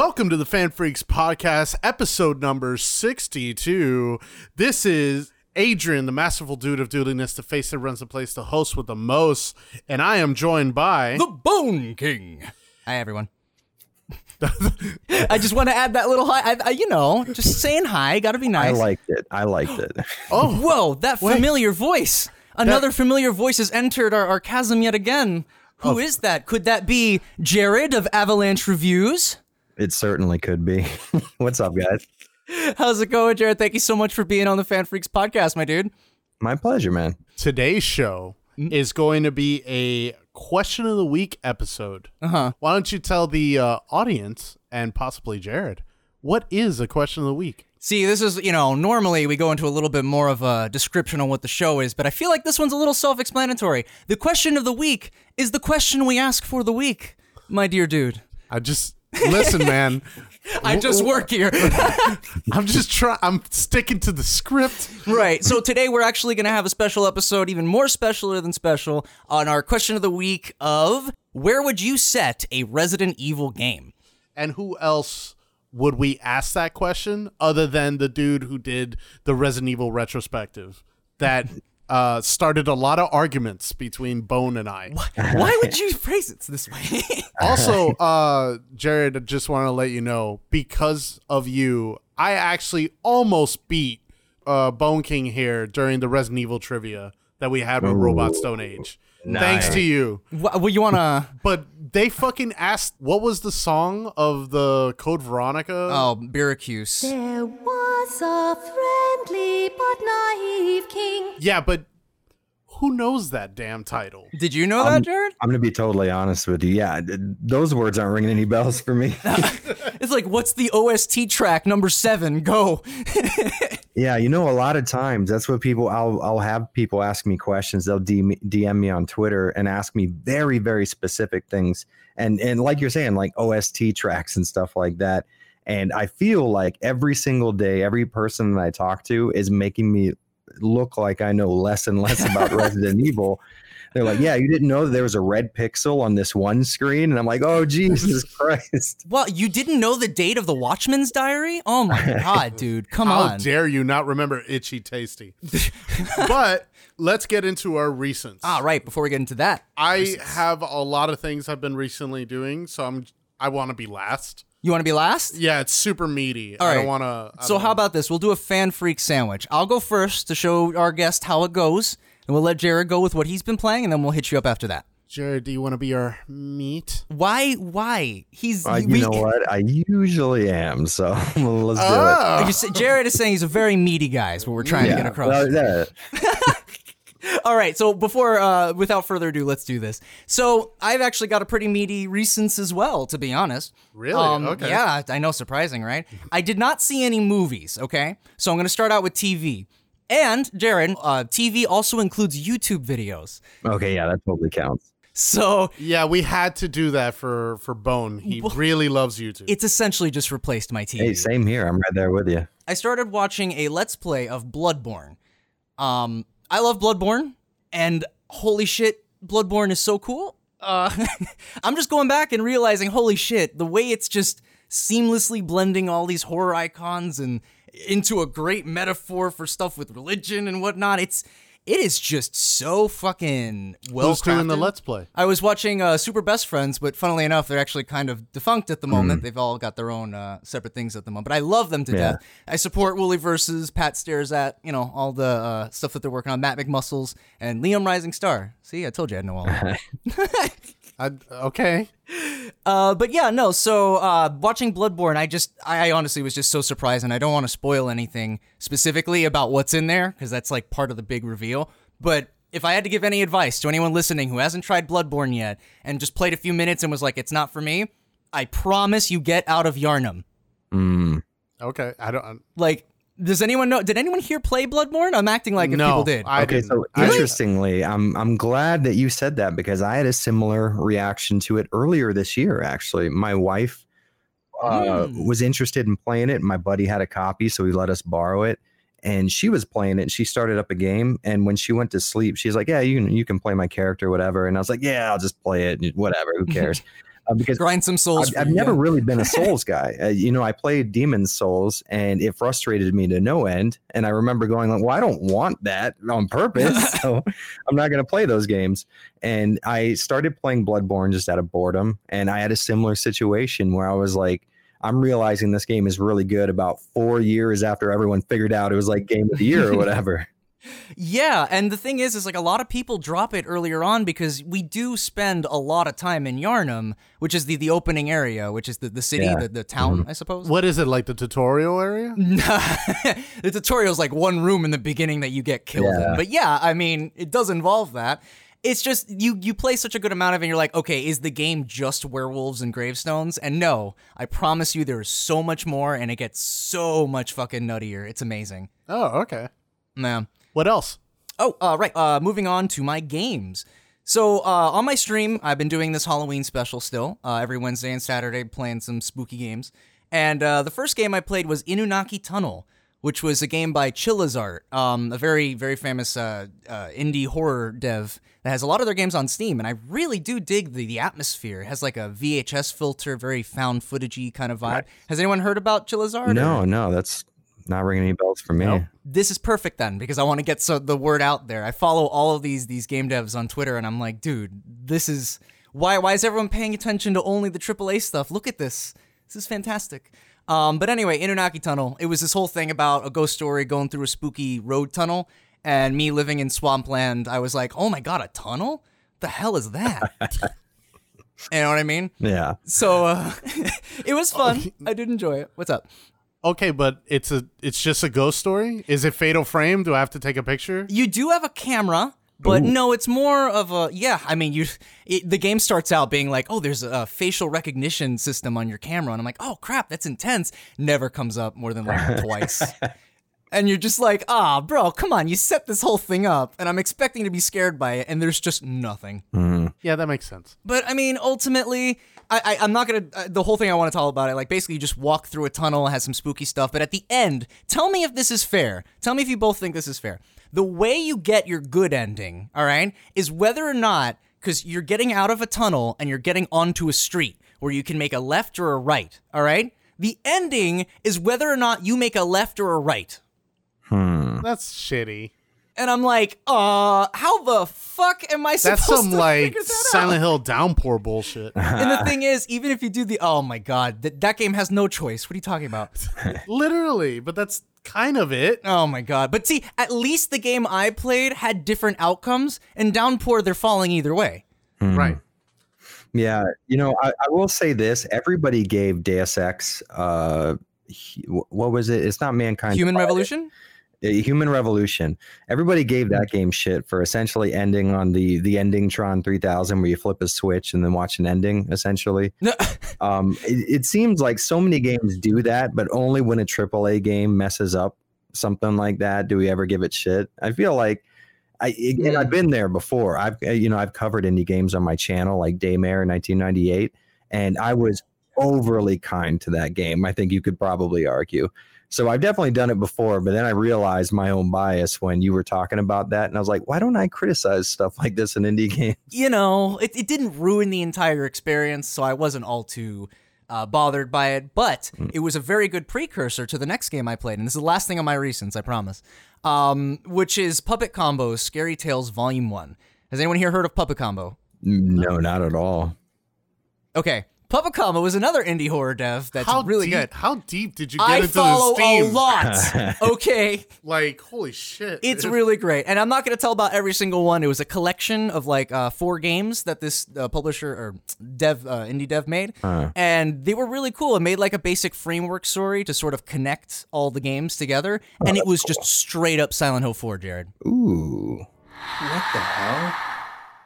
Welcome to the FanFreeks Podcast, episode number 62. This is Adrian, the masterful dude of Dudliness, the face that runs the place, the host with the most, and I am joined by the Bone King. Hi, everyone. I just want to add that little hi. I, I, you know, just saying hi. Got to be nice. I liked it. I liked it. Oh, Whoa, that Wait. familiar voice. Another familiar voice has entered our, our chasm yet again. Who is that? Could that be Jared of Avalanche Reviews? It certainly could be. What's up, guys? How's it going, Jared? Thank you so much for being on the Fan Freaks podcast, my dude. My pleasure, man. today's show is going to be a question of the week episode. Uh huh. Why don't you tell the uh, audience and possibly Jared what is a question of the week? See, this is, you know, normally we go into a little bit more of a description on what the show is, but I feel like this one's a little self explanatory. The question of the week is the question we ask for the week, my dear dude. I just listen, man. I just work here. I'm just trying. I'm sticking to the script. right. So today we're actually going to have a special episode, even more specialer than special, on our question of the week of where would you set a Resident Evil game? And who else would we ask that question other than the dude who did the Resident Evil retrospective that uh, started a lot of arguments between Bone and I. Why would you phrase it this way? Also, uh, Jared, I just want to let you know because of you, I actually almost beat uh, Bone King here during the Resident Evil trivia that we had with Robot Stone Age. Thanks to you. Wha- well, you want to. But they fucking asked what was the song of the Code Veronica? Oh, Byracuse. There was a friendly but naive king. Yeah, but who knows that damn title? Did you know that, Jared? I'm going to be totally honest with you. Yeah, those words aren't ringing any bells for me. It's like, what's the OST track number seven? Go. yeah, you know, a lot of times that's what people. I'll I'll have people ask me questions. They'll DM, DM me on Twitter and ask me very very specific things. And and like you're saying, like OST tracks and stuff like that. And I feel like every single day, every person that I talk to is making me look like I know less and less about Resident Evil. They're like, "Yeah, you didn't know that there was a red pixel on this one screen," and I'm like, "Oh Jesus Christ!" Well, you didn't know the date of the Watchman's Diary? Oh my god, dude. Come How on. How dare you not remember Itchy Tasty? but let's get into our recents. ah, right. Before we get into that, I have a lot of things I've been recently doing, so I'm I want to be last. You want to be last? Yeah, it's super meaty. All I don't want to. So how about this? We'll do a fan freak sandwich. I'll go first to show our guest how it goes, and we'll let Jared go with what he's been playing, and then we'll hit you up after that. Jared? Do you want to be our meat? Why? Why? He's Uh, you we- know what? I usually am, so let's do it. Oh, you Jared is saying he's a very meaty guy. Is what we're trying to get across. well, yeah. All right, so before, uh, without further ado, let's do this. So I've actually got a pretty meaty recents as well, to be honest. Really? Um, Okay. Yeah, I know, surprising, right? I did not see any movies. Okay, so I'm going to start out with TV. And Jared, uh, TV also includes YouTube videos. Okay, yeah, that totally counts. So yeah, we had to do that for for Bone. He really loves YouTube. it's essentially just replaced my TV. Hey, same here. I'm right there with you. I started watching a Let's Play of Bloodborne. Um, I love Bloodborne, and holy shit, Bloodborne is so cool. Uh, I'm just going back and realizing, holy shit, the way it's just seamlessly blending all these horror icons and into a great metaphor for stuff with religion and whatnot. It's it is just so fucking well Who's doing the. Let's Play? I was watching uh, Super Best Friends, but funnily enough, they're actually kind of defunct at the Mm. moment. They've all got their own uh, separate things at the moment. But I love them to Yeah. death. I support Woolie versus Pat stares at you know all the uh, stuff that they're working on. Matt McMuscles and Liam Rising Star. See, I told you I know all. of them. I, okay. Uh, but yeah, no. So uh, watching Bloodborne, I just, I honestly was just so surprised, and I don't want to spoil anything specifically about what's in there because that's like part of the big reveal. But if I had to give any advice to anyone listening who hasn't tried Bloodborne yet and just played a few minutes and was like, "It's not for me," I promise you get out of Yharnam. Mm. Okay. I don't. Like, does anyone know? Did anyone here play Bloodborne? I'm acting like if no, people did. I Okay, didn't. so I- interestingly, I'm I'm glad that you said that because I had a similar reaction to it earlier this year. Actually, my wife uh, Hmm. was interested in playing it. My buddy had a copy, so he let us borrow it. And she was playing it. And she started up a game, and when she went to sleep, she's like, "Yeah, you you can play my character, whatever." And I was like, "Yeah, I'll just play it, whatever. Who cares?" Uh, because Grind some souls. I've, I've never really been a Souls guy. Uh, you know, I played Demon's Souls, and it frustrated me to no end. And I remember going like, "Well, I don't want that on purpose, so I'm not going to play those games." And I started playing Bloodborne just out of boredom, and I had a similar situation where I was like. I'm realizing this game is really good about four years after everyone figured out it was like game of the year or whatever. Yeah, and the thing is, is like a lot of people drop it earlier on because we do spend a lot of time in Yharnam, which is the, the opening area, which is the, the city, Yeah. the, the town, mm-hmm. I suppose. What is it like the tutorial area? the tutorial is like one room in the beginning that you get killed Yeah. in. But yeah, I mean, it does involve that. It's just you you play such a good amount of it and you're like, okay, is the game just werewolves and gravestones? And no, I promise you there is so much more and it gets so much fucking nuttier. It's amazing. Oh, okay. Man. What else? Oh, uh, right. Uh, moving on to my games. So uh, on my stream, I've been doing this Halloween special still uh, every Wednesday and Saturday, playing some spooky games. And uh, the first game I played was Inunaki Tunnel, which was a game by Chilla's Art, um, a very very famous uh, uh, indie horror dev that has a lot of their games on Steam. And I really do dig the the atmosphere. It has like a VHS filter, very found footagey kind of vibe. Has anyone heard about Chilla's Art? or- no, no, that's not ringing any bells for me. Nope. this is perfect then because I want to get so the word out there. I follow all of these these game devs on Twitter and I'm like, dude, this is why why is everyone paying attention to only the AAA stuff? Look at this. This is fantastic. Um, but anyway, Inunaki Tunnel. It was this whole thing about a ghost story going through a spooky road tunnel, and me living in swampland. I was like, oh my god, a tunnel? The hell is that? you know what I mean? Yeah. So uh, it was fun. I did enjoy it. What's up? Okay, but it's a it's just a ghost story. Is it Fatal Frame? Do I have to take a picture? You do have a camera, but no, it's more of a yeah. I mean, you it, the game starts out being like, oh, there's a facial recognition system on your camera, and I'm like, oh crap, that's intense. Never comes up more than like twice. And you're just like, ah, bro, come on, you set this whole thing up, and I'm expecting to be scared by it, and there's just nothing. Yeah, that makes sense. But I mean, ultimately, I, I I'm not gonna. Uh, the whole thing I want to tell about it, like basically, you just walk through a tunnel, it has some spooky stuff. But at the end, tell me if this is fair. Tell me if you both think this is fair. The way you get your good ending, all right, is whether or not because you're getting out of a tunnel and you're getting onto a street where you can make a left or a right. All right. The ending is whether or not you make a left or a right. Hmm. That's shitty. And I'm like, uh, how the fuck am I supposed That's some to like figure that out? Silent Hill downpour bullshit. And the thing is, even if you do the oh my god, that that game has no choice. What are you talking about? Literally, but that's kind of it. Oh my god. But see, at least the game I played had different outcomes, and Downpour they're falling either way. Right. Yeah, you know, I, I will say this: everybody gave Deus Ex. Uh, hu- what was it? It's not mankind. Human Revolution? Uh, Human Revolution. Everybody gave that game shit for essentially ending on the the ending Tron 3000, where you flip a switch and then watch an ending. Essentially, No, um, it, it seems like so many games do that, but only when a AAA game messes up something like that do we ever give it shit. I feel like. I again, Yeah. I've been there before. I've uh, you know I've covered indie games on my channel like Daymare in 1998, and I was overly kind to that game. I think you could probably argue. So I've definitely done it before, but then I realized my own bias when you were talking about that, and I was like, why don't I criticize stuff like this in indie games? you know, it, it didn't ruin the entire experience, so I wasn't all too uh, bothered by it. But Hmm. it was a very good precursor to the next game I played, and this is the last thing on my recents, I promise. Um, which is Puppet Combo Scary Tales Volume One. Has anyone here heard of Puppet Combo? No, not at all. Okay, Puppet Combo is another indie horror dev that's how really deep, good. How deep did you get I into follow the Steam? a lot. Okay, Like, holy shit. it's really great, and I'm not going to tell about every single one. It was a collection of like uh, four games that this uh, publisher or dev, uh, indie dev made, and they were really cool. It made like a basic framework story to sort of connect all the games together, and it was just straight up Silent Hill 4, Jared. Ooh, What the hell?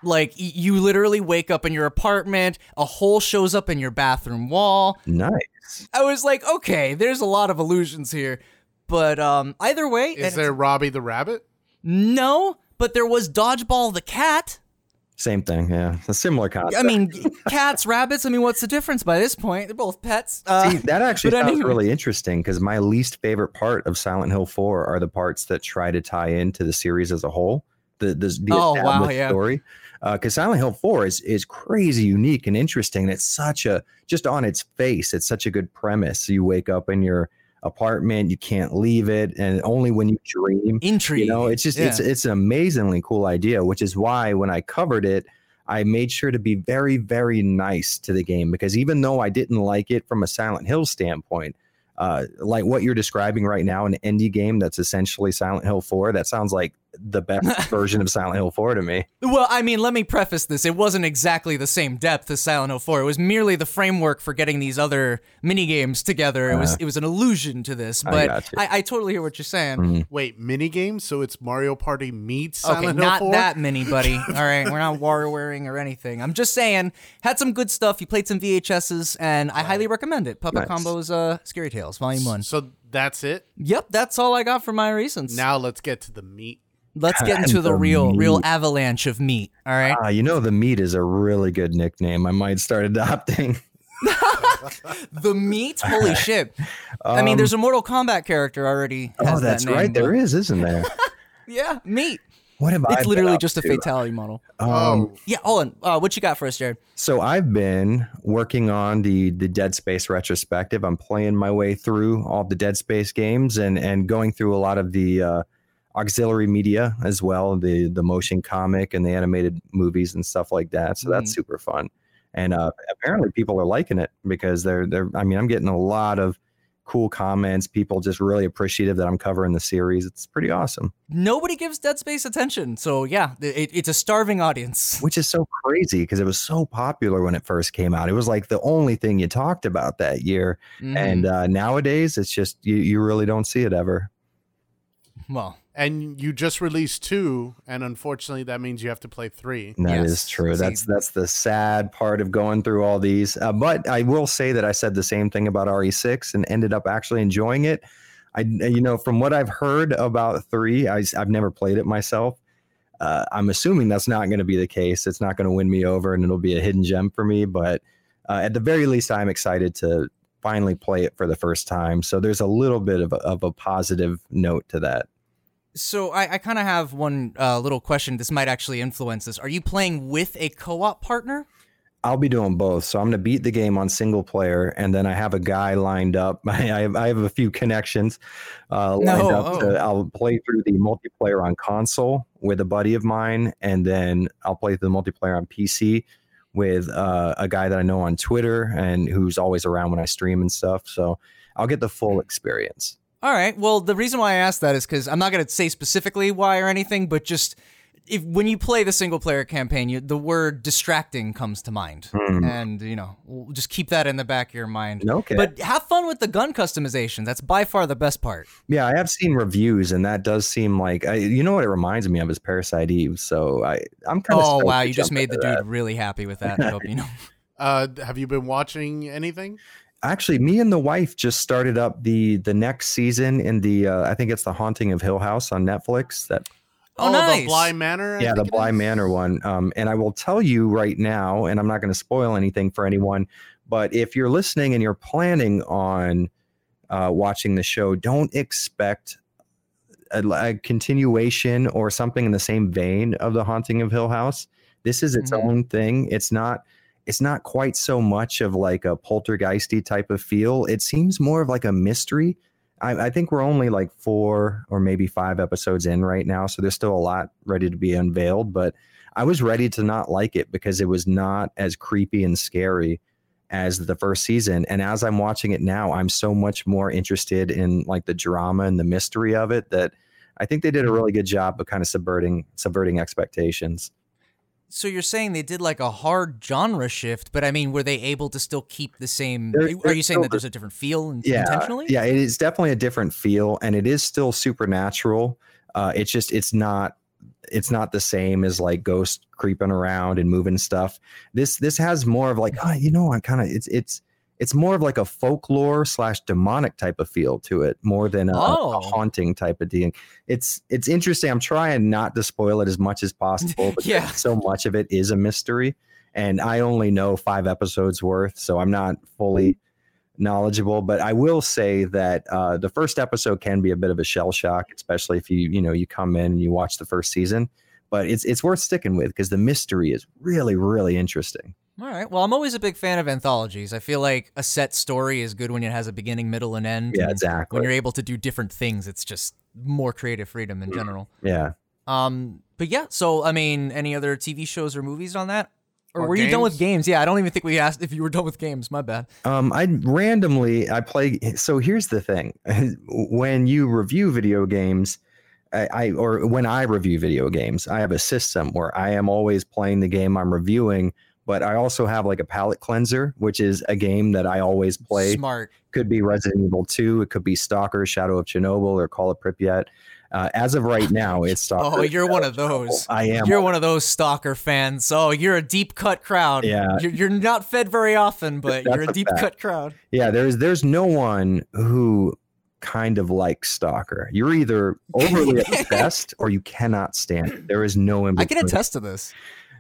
Like you literally wake up in your apartment, a hole shows up in your bathroom wall. nice. I was like, okay, there's a lot of illusions here, but um, either way, Is there Robbie the Rabbit? no? But there was Dodgeball the cat. Same thing. Yeah, a similar concept. I mean, cats, rabbits. I mean, what's the difference by this point? They're both pets. Uh, See, that actually but sounds anyway. really interesting because my least favorite part of Silent Hill 4 are the parts that try to tie into the series as a whole. the the, the Oh, wow, yeah. story. Because Silent Hill Four is is crazy unique and interesting. And it's such a just on its face, it's such a good premise. You wake up in your apartment, you can't leave it, and only when you dream Intrigue. you know it's just it's it's an amazingly cool idea which is why when i covered it i made sure to be very very nice to the game because even though i didn't like it from a silent hill standpoint uh, like what you're describing right now an indie game that's essentially silent hill 4 that sounds like the best version of silent hill 4 to me Well, I mean, let me preface this. It wasn't exactly the same depth as Silent Hill 4. It was merely the framework for getting these other mini games together. It was it was an allusion to this, but got you. I, I totally hear what you're saying. Mhm. Wait, mini games? So it's Mario Party meets Okay, Silent Hill not 4? that many, buddy. All right, we're not warring or anything. I'm just saying, had some good stuff. You played some VHSs, and I highly recommend it. Puppet Nice. Combos, uh, Scary Tales, Volume One. So that's it. Yep, that's all I got for my reasons. Now let's get to the meat. Let's get into the The real, real avalanche of meat. All right. Ah, you know the meat is a really good nickname i might start adopting the meat. Holy shit! I mean, Um, there's a Mortal Kombat character already. oh has that that's name, right there but- is isn't there Yeah, meat. what have I It's been literally up just a to? fatality model. um, oh, Yeah, Owen, uh, what you got for us, Jared? So I've been working on the the Dead Space retrospective. I'm playing my way through all the Dead Space games and and going through a lot of the uh, auxiliary media as well, the the motion comic and the animated movies and stuff like that. So that's super fun. And uh, apparently people are liking it because they're they're. I mean, I'm getting a lot of cool comments. People just really appreciative that I'm covering the series. It's pretty awesome. Nobody gives Dead Space attention, so yeah, it, it's a starving audience. which is so crazy because it was so popular when it first came out. It was like the only thing you talked about that year. Mhm. And uh, nowadays, it's just you, you really don't see it ever. well, and you just released two, and unfortunately, that means you have to play three. And That is Yes. true. See- That's that's the sad part of going through all these. Uh, but I will say that I said the same thing about RE6 and ended up actually enjoying it. I you know from what I've heard about three, I, have never played it myself. Uh, I'm assuming that's not going to be the case. It's not going to win me over, and it'll be a hidden gem for me. But uh, at the very least, I'm excited to finally play it for the first time. So there's a little bit of a, of a positive note to that. So I, I kind of have one uh, little question. This might actually influence this. Are you playing with a co-op partner? I'll be doing both. So I'm going to beat the game on single player, and then I have a guy lined up. I have, I have a few connections uh, lined No, up. oh. To, I'll play through the multiplayer on console with a buddy of mine, and then I'll play through the multiplayer on PC with uh, a guy that I know on Twitter and who's always around when I stream and stuff. So I'll get the full experience. All right. Well, the reason why I asked that is because I'm not going to say specifically why or anything, but just if when you play the single player campaign, you, the word distracting comes to mind, Hmm. and you know, we'll just keep that in the back of your mind. Okay. But have fun with the gun customization. That's by far the best part. Yeah, I have seen reviews, and that does seem like I, you know what it reminds me of is Parasite Eve. So I I'm kind of Oh wow, you just made the dude really happy with that. I hope you know. Uh, have you been watching anything? Actually me and the wife just started up the the next season in the uh, i think it's the haunting of hill house on netflix that Oh, nice. the Bly Manor. I yeah the think it bly is? manor one um, and i will tell you right now and i'm not going to spoil anything for anyone but if you're listening and you're planning on uh, watching the show don't expect a, a continuation or something in the same vein of the haunting of hill house this is its Mhm. own thing it's not it's not quite so much of like a poltergeisty type of feel. It seems more of like a mystery. I, I think we're only like four or maybe five episodes in right now so there's still a lot ready to be unveiled but i was ready to not like it because it was not as creepy and scary as the first season. And as i'm watching it now i'm so much more interested in like the drama and the mystery of it that i think they did a really good job of kind of subverting subverting expectations So you're saying they did like a hard genre shift, but I mean, were they able to still keep the same? Are you saying that there's a different feel in- yeah intentionally? yeah it is definitely a different feel and it is still supernatural uh it's just it's not it's not the same as like ghost creeping around and moving stuff this this has more of like oh, you know i kind of it's it's it's more of like a folklore slash demonic type of feel to it more than a, a Oh. haunting type of thing it's it's interesting i'm trying not to spoil it as much as possible because Yeah. so much of it is a mystery and i only know five episodes worth so i'm not fully knowledgeable but i will say that uh, the first episode can be a bit of a shell shock especially if you you know you come in and you watch the first season but it's it's worth sticking with because the mystery is really really interesting. All right. Well, I'm always a big fan of anthologies. I feel like a set story is good when it has a beginning, middle, and end. Yeah, and exactly. When you're able to do different things, it's just more creative freedom in general. Yeah. Um, but yeah. So, I mean, any other TV shows or movies on that? Or, Or were you done with games? games? Yeah, I don't even think we asked if you were done with games. My bad. Um, I randomly I play. So here's the thing: when you review video games, I, I or when I review video games, I have a system where I am always playing the game I'm reviewing. But I also have like a palate cleanser, which is a game that I always play. Smart. Could be Resident Evil 2, it could be Stalker, Shadow of Chernobyl, or Call of Pripyat. Uh, as of right now, it's Stalker. Oh, you're one of those. I am. You're one of those stalker fans. Oh, you're a deep cut crowd. Yeah. You're, you're not fed very often, but That's you're a a deep fact. cut crowd. Yeah, there's there's no one who kind of likes Stalker. You're either overly obsessed or you cannot stand it. There is no in between. I can attest to this.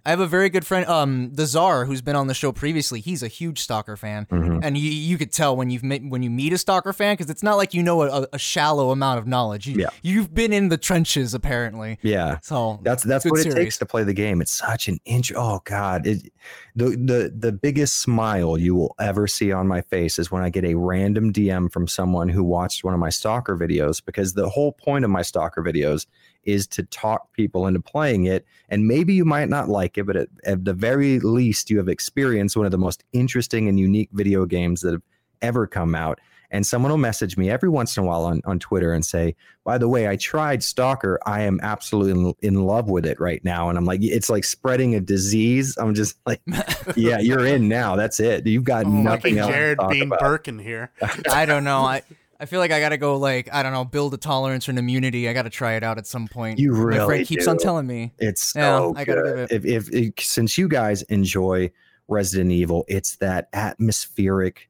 I have a very good friend, um, the Czar, who's been on the show previously. He's a huge Stalker fan, Mhm. and you you could tell when you've met, when you meet a Stalker fan because it's not like you know a, a shallow amount of knowledge. You, Yeah. you've been in the trenches apparently. Yeah. So That's that's what it takes to play the game. It's such an inch. Oh God, it, the the the biggest smile you will ever see on my face is when I get a random DM from someone who watched one of my stalker videos. Because the whole point of my stalker videos is to talk people into playing it. And maybe you might not like it, but at, at the very least, you have experienced one of the most interesting and unique video games that have ever come out. And someone will message me every once in a while on, on Twitter and say, by the way, I tried Stalker. I am absolutely in, in love with it right now. And I'm like, it's like spreading a disease. I'm just like, yeah, you're in now. That's it. You've got Oh nothing else Jared Bean about. Birkin here. I don't know. I I feel like I gotta go like I don't know, build a tolerance or an immunity. I gotta try it out at some point. You really My friend keeps on telling me. It's Yeah, so I gotta good. give If, if, if since you guys enjoy Resident Evil, it's that atmospheric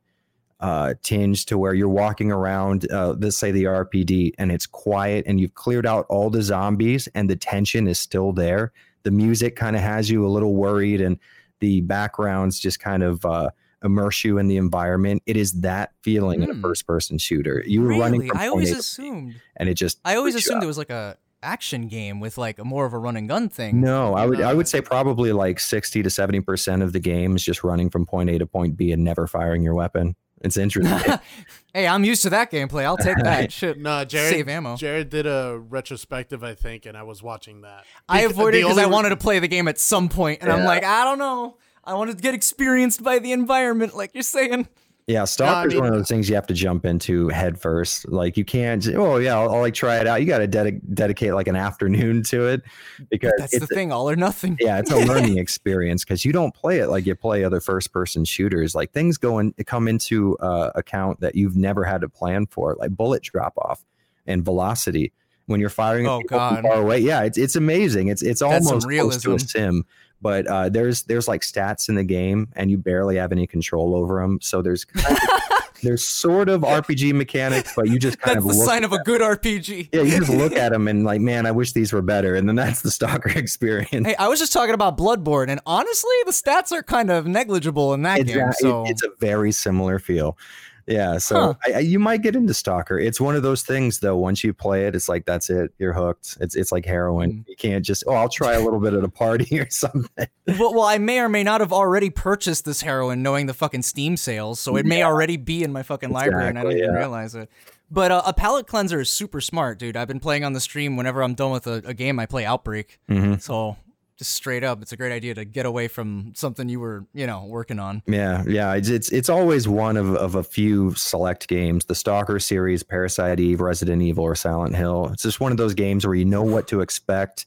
uh, tinge to where you're walking around, uh, let's say the RPD, and it's quiet, and you've cleared out all the zombies, and the tension is still there. The music kind of has you a little worried, and the backgrounds just kind of uh, immerse you in the environment. It is that feeling in a Hmm. first-person shooter. You were running Really? from I point always A to B, assumed and it just I always assumed it was like a action game with like a more of a run and gun thing. No, I would I would say probably like 60 to 70% of the game is just running from point A to point B and never firing your weapon. It's interesting. hey, I'm used to that gameplay. I'll take that. Shit. No, Jared. Save ammo. Jared did a retrospective, I think, and I was watching that. I avoided the because I wanted to play the game at some point, and I'm like, I don't know. I wanted to get experienced by the environment, like you're saying. yeah, Stalker's mean- one of those things you have to jump into head first. Like you can't just, oh yeah, I'll, I'll like try it out. You got to dedi- dedicate like an afternoon to it because That's it's the thing, all or nothing. yeah, it's a learning experience because you don't play it like you play other first person shooters. Like things go in, come into uh, account that you've never had to plan for, like bullet drop off and velocity when you're firing Oh, people from God. far away. Yeah, it's it's amazing. It's it's That's some almost close to a realism. sim, but uh, there's there's like stats in the game and you barely have any control over them. So there's kind of, there's sort of RPG mechanics, but you just kind of That's of the sign of a good RPG. yeah, you just look at them and like, man, I wish these were better. And then that's the stalker experience. Hey, I was just talking about Bloodborne, and honestly, the stats are kind of negligible in that It's, game. So it's a very similar feel. Yeah, so Huh. I, I, you might get into Stalker. It's one of those things, though. Once you play it, it's like that's it. You're hooked. It's it's like heroin. Mm. You can't just oh, I'll try a little bit at a party or something. well, well, I may or may not have already purchased this heroin, knowing the fucking Steam sales, so it may already be in my fucking library, and I didn't even realize it. But uh, a palate cleanser is super smart, dude. I've been playing on the stream whenever I'm done with a, a game. I play Outbreak, Mhm. so just straight up, it's a great idea to get away from something you were, you know, working on. Yeah, yeah. It's, it's it's always one of of a few select games. The Stalker series, Parasite Eve, Resident Evil, or Silent Hill. It's just one of those games where you know what to expect,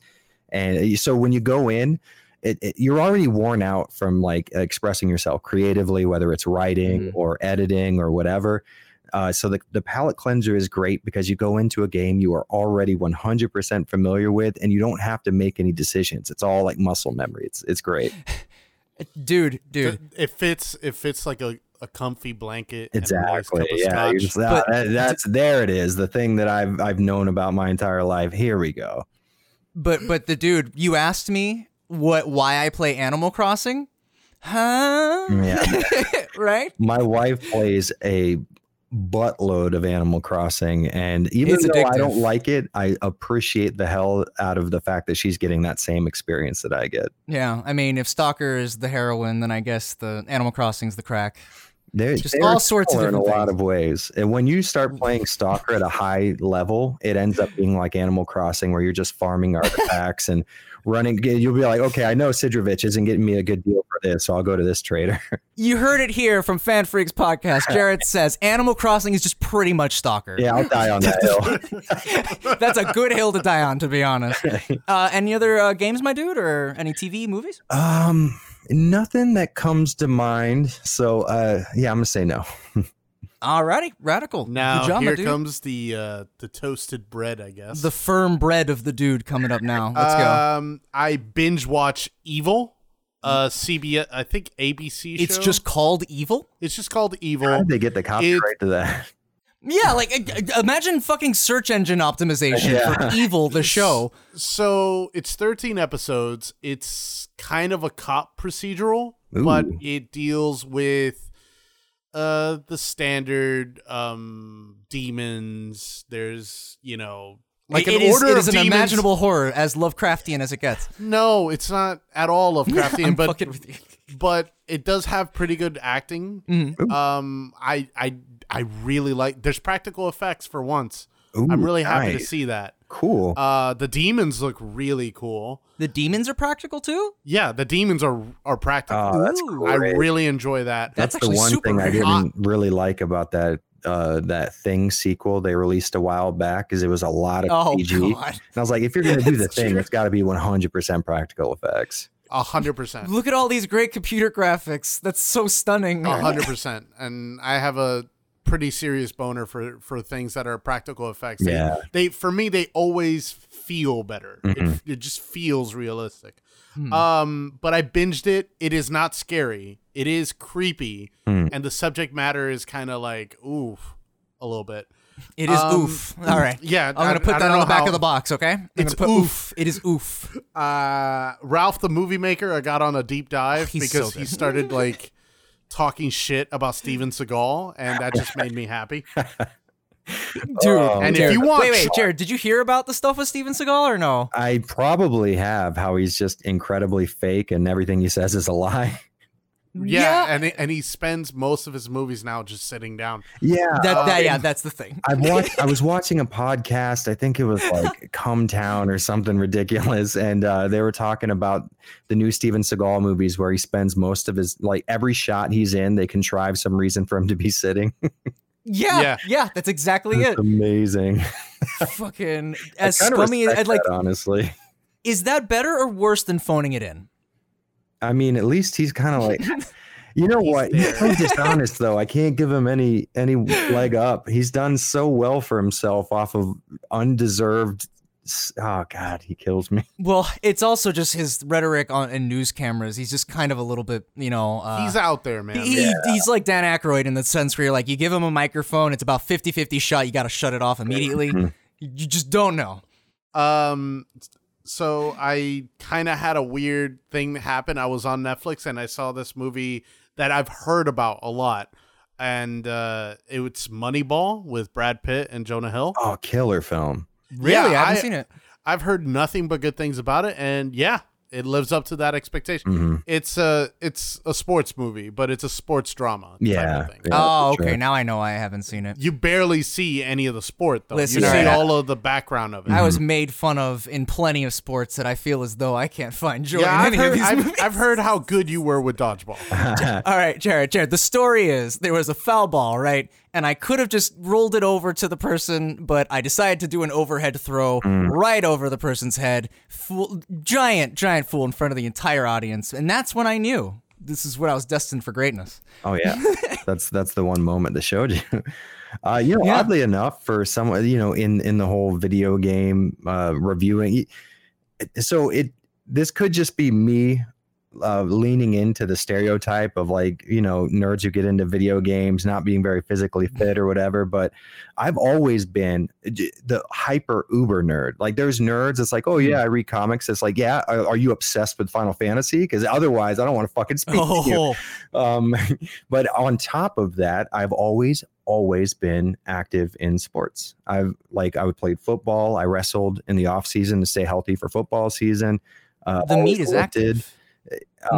and so when you go in. It, it, you're already worn out from like expressing yourself creatively, whether it's writing Mhm. or editing or whatever. Uh, so the, the palette cleanser is great because you go into a game you are already 100% familiar with and you don't have to make any decisions. It's all like muscle memory. It's it's great. Dude, dude. It fits. It fits like a, a comfy blanket. and a nice Exactly. Yeah. just- that- that's there. It is the thing that I've I've known about my entire life. Here we go. But but the dude, you asked me what why I play Animal Crossing? Huh? Yeah. right? My wife plays a buttload of Animal Crossing, and even It's though I don't like it, I appreciate the hell out of the fact that she's getting that same experience that I get. Yeah, I mean, if Stalker is the heroine, then I guess the Animal Crossing's the crack. They're, Just they're all sorts of in a different lot of ways. And when you start playing Stalker at a high level, it ends up being like Animal Crossing, where you're just farming artifacts and running. You'll be like, okay, I know Sidorovich isn't getting me a good deal for this, so I'll go to this trader. You heard it here from FanFreeks podcast. Jared says Animal Crossing is just pretty much Stalker. yeah, I'll die on that hill. That's a good hill to die on, to be honest. Uh, any other uh, games, my dude, or any TV movies? Um, nothing that comes to mind. So, uh, yeah, I'm gonna say no. Alrighty, radical. Now good job, here dude. comes the uh, the toasted bread, I guess. the firm bread of the dude coming up now. Let's go. Um, I binge watch Evil, uh, CBS. I think ABC. It's show. just called evil. it's just called How Evil. did they get the copyright to that? Yeah, like imagine fucking search engine optimization Yeah. for evil, the show. So it's 13 episodes. It's kind of a cop procedural, but it deals with uh the standard um demons. There's, you know, like It- an it is, order it of is an demons. imaginable horror, as Lovecraftian as it gets. No, it's not at all Lovecraftian, I'm but with you. but it does have pretty good acting. Mhm. Um, I I I really like. There's practical effects for once. Ooh, I'm really happy to see that. Cool. Uh, the demons look really cool. The demons are practical too. Yeah, the demons are are practical. oh, that's Ooh. I really enjoy that. That's That's, the one super thing I didn't really like about that uh that thing sequel they released a while back is it was a lot of Oh CG. And! I was like, if you're gonna do the That's thing, true. it's got to be 100% practical effects. A hundred percent. Look at all these great computer graphics. That's so stunning. A hundred percent. And I have a pretty serious boner for for things that are practical effects. They, Yeah. They for me they always feel better. It, Mhm. it just feels realistic. Hmm. Um, but I binged it. It is not scary. It is creepy, Hmm. and the subject matter is kind of like oof, a little bit. It is Um, oof. All right. Yeah, I'm gonna I- put I that don't on the back how- of the box. Okay. I'm It's put oof. oof. It is oof. Uh, Ralph the movie maker, I got on a deep dive He's because so he started like talking shit about Steven Seagal, and that just made me happy. Dude, Oh, And if you want- wait, wait, Jared, did you hear about the stuff with Steven Seagal or no? I probably have how he's just incredibly fake and everything he says is a lie. Yeah, and he- and he spends most of his movies now just sitting down. Yeah. that, that um, yeah, that's the thing. I watched. I was watching a podcast. I think it was like Cum Town or something ridiculous, and uh, they were talking about the new Steven Seagal movies where he spends most of his like every shot he's in. They contrive some reason for him to be sitting. Yeah, yeah, Yeah. that's exactly It's it. amazing. Fucking I as kinda scummy as like, that, honestly. is that better or worse than phoning it in? I mean, at least he's kind of like. You know He's what? He's there. so dishonest, though. I can't give him any any leg up. He's done so well for himself off of undeserved. Oh God, he kills me. Well, it's also just his rhetoric on in news cameras. He's just kind of a little bit, you know. Uh, He's out there, man. he, he- he's like Dan Aykroyd in the sense where you're like, you give him a microphone, it's about 50 50 shot, you got to shut it off immediately. Mhm. You you just don't know. Um, so I kind of had a weird thing happen. I was on Netflix and I saw this movie that I've heard about a lot, and uh, it's Moneyball with Brad Pitt and Jonah Hill. Oh, killer film. Really? Yeah, I haven't I- seen it. I've heard nothing but good things about it, and yeah, it lives up to that expectation. Mhm. It's a it's a sports movie, but it's a sports drama. type of Yeah. thing. yeah, oh, okay. sure. Now I know I haven't seen it. You barely see any of the sport though. Listen, you see alright. all of the background of it. I was made fun of in plenty of sports that I feel as though I can't find joy yeah, in I've any of heard, these I've, movies. I've heard how good you were with dodgeball. All right, Jared, Jared. The story is there was a foul ball, right? And I could have just rolled it over to the person, but I decided to do an overhead throw right over the person's head. Fool, giant, giant fool in front of the entire audience. And that's when I knew this is what I was destined for greatness. Oh yeah, that's that's the one moment that showed you. Uh, you know, Yeah. oddly enough, for someone you know in in the whole video game uh, reviewing, so it this could just be me uh, leaning into the stereotype of like you know nerds who get into video games not being very physically fit or whatever. But I've always been the hyper uber nerd. Like there's nerds. It's like, oh yeah, I read comics. It's like, yeah, are, are you obsessed with Final Fantasy? Because otherwise, I don't want to fucking speak to you. Oh, Um, but on top of that, I've always, always been active in sports. I've like I would played football. I wrestled in the off season to stay healthy for football season. Uh, The meat is lifted. active. Uh,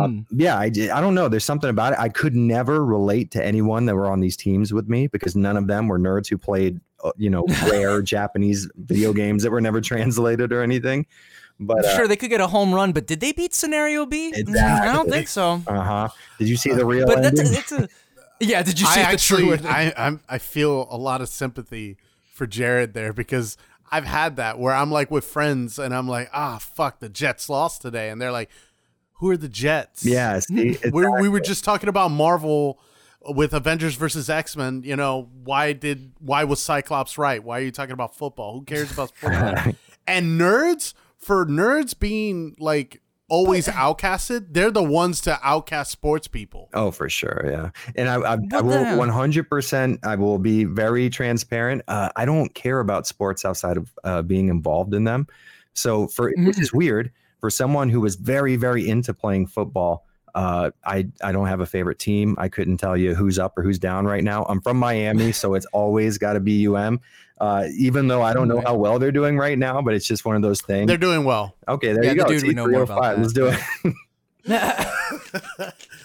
Hmm. Yeah, I, I don't know. There's something about it. I could never relate to anyone that were on these teams with me because none of them were nerds who played, uh, you know, rare Japanese video games that were never translated or anything. But uh sure, they could get a home run, but did they beat Scenario B? Mm, I don't think so. Uh huh. Did you see the real But that's ending? a, it's a yeah. Did you see I the actually, true? I, I'm, I feel a lot of sympathy for Jared there because I've had that where I'm like with friends and I'm like, ah, fuck, the Jets lost today, and they're like, who are the Jets? yeah, see, it's- we we were just talking about Marvel with Avengers versus X Men. You know, why did why was Cyclops right? Why are you talking about football? Who cares about football? and nerds for nerds being like always outcasted, they're the ones to outcast sports people. Oh, for sure, yeah. And I, I, I will one hundred percent. I will be very transparent. Uh, I don't care about sports outside of uh, being involved in them. So for which is weird for someone who was very, very into playing football. Uh, I I don't have a favorite team. I couldn't tell you who's up or who's down right now. I'm from Miami, so it's always got to be UM. Uh, even though I don't know how well they're doing right now, but it's just one of those things. They're doing well. okay, there Yeah, you the go. dude we know more about 305. Let's do it.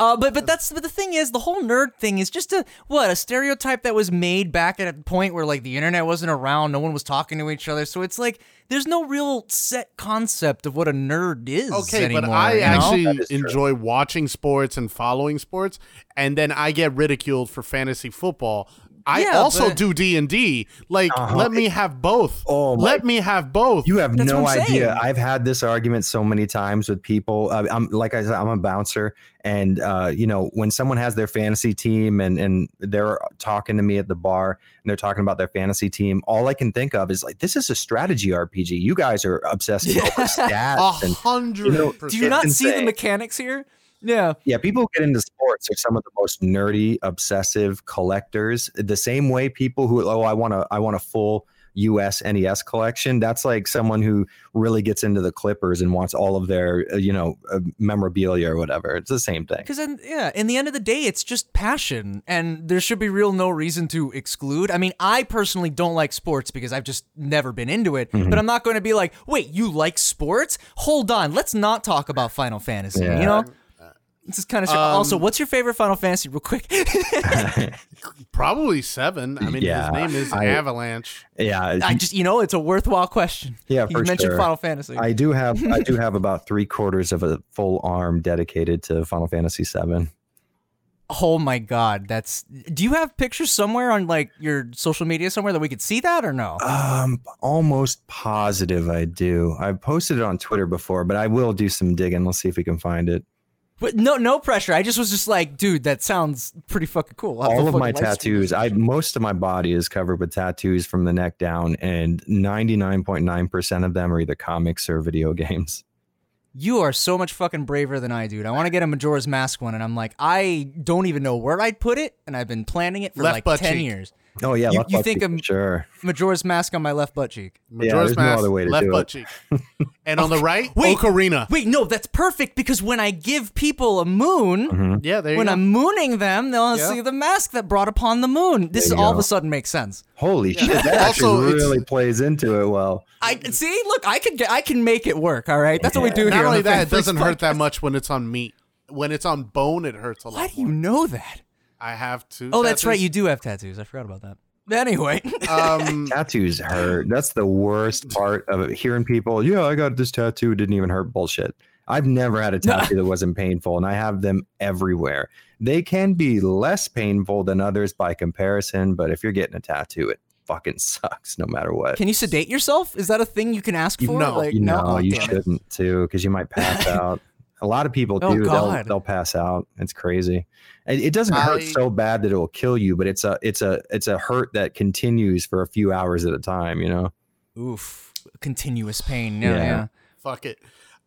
Uh, but but that's but the thing is the whole nerd thing is just a what a stereotype that was made back at a point where like the internet wasn't around, no one was talking to each other, so it's like there's no real set concept of what a nerd is. Okay, but I you know? actually That is true. enjoy watching sports and following sports, and then I get ridiculed for fantasy football. I Yeah, also but- do D and D. Like, Uh-huh. let me have both. Oh, my- let me have both. You have That's no idea. saying. I've had this argument so many times with people. Uh, I'm like I said, I'm a bouncer, and uh, you know when someone has their fantasy team and and they're talking to me at the bar and they're talking about their fantasy team, all I can think of is like this is a strategy RPG. You guys are obsessed with Yeah. stats a hundred you know. Do you not it's see the mechanics here? Yeah. yeah, people who get into sports are some of the most nerdy, obsessive collectors. The same way people who oh, I want to I want a full US NES collection. That's like someone who really gets into the Clippers and wants all of their uh, you know uh, memorabilia or whatever. It's the same thing. Because then, yeah, in the end of the day, it's just passion, and there should be real no reason to exclude. I mean, I personally don't like sports because I've just never been into it. Mm-hmm. But I'm not going to be like, wait, you like sports? Hold on, let's not talk about Final Fantasy. Yeah. You know, this is kind of. also, what's your favorite Final Fantasy, real quick? Probably seven. I mean, Yeah, his name is I- Avalanche. yeah, I just, you know, it's a worthwhile question. Yeah, you for mentioned sure. Final Fantasy. I do have I do have about three quarters of a full arm dedicated to Final Fantasy VII. oh my god, that's. Do you have pictures somewhere on like your social media somewhere that we could see that or no? Um, almost positive I do. I've posted it on Twitter before, but I will do some digging. Let's see if we can find it. But no, no pressure. I just was just like, dude, that sounds pretty fucking cool. I'll All of my fucking live stream tattoos, I most of my body is covered with tattoos from the neck down, and ninety nine point nine percent of them are either comics or video games. You are so much fucking braver than I, dude. I want to get a Majora's Mask one, and I'm like, I don't even know where I'd put it, and I've been planning it for Left like ten cheek. years. Oh yeah, You- left you butt think cheek I'm- for sure? Majora's Mask on my left butt cheek. Majora's there's no Mask, other way to left do butt it. cheek. And on the right, Wait. Ocarina. Wait, no, that's perfect because when I give people a moon, Mm-hmm. Yeah, there when go. I'm mooning them, they'll Yeah. see the mask that brought upon the moon. This There you all of a sudden makes sense. Holy shit, that Also, actually really plays into it well. I see. Look, I can get, I can make it work. All right, that's what we do Not here. on only the that, it doesn't Freaks hurt that much when it's on meat. When it's on bone, it hurts a lot. How do you know that? I have two. Oh, that's right. You do have tattoos. I forgot about that. Anyway, Um, Tattoos hurt. That's the worst part of it. Hearing people, yeah, I got this tattoo, it didn't even hurt. Bullshit. I've never had a No. tattoo that wasn't painful, and I have them everywhere. They can be less painful than others by comparison, but if you're getting a tattoo, it fucking sucks no matter what. can you sedate yourself? Is that a thing you can ask for? know. like, you no, Oh, you damn shouldn't too, because you might pass out. A lot of people Oh, do. they'll, they'll pass out. It's crazy. It, it doesn't hurt I- so bad that it will kill you, but it's a it's a it's a hurt that continues for a few hours at a time. You know. Oof, continuous pain. Yeah, Yeah. yeah. fuck it.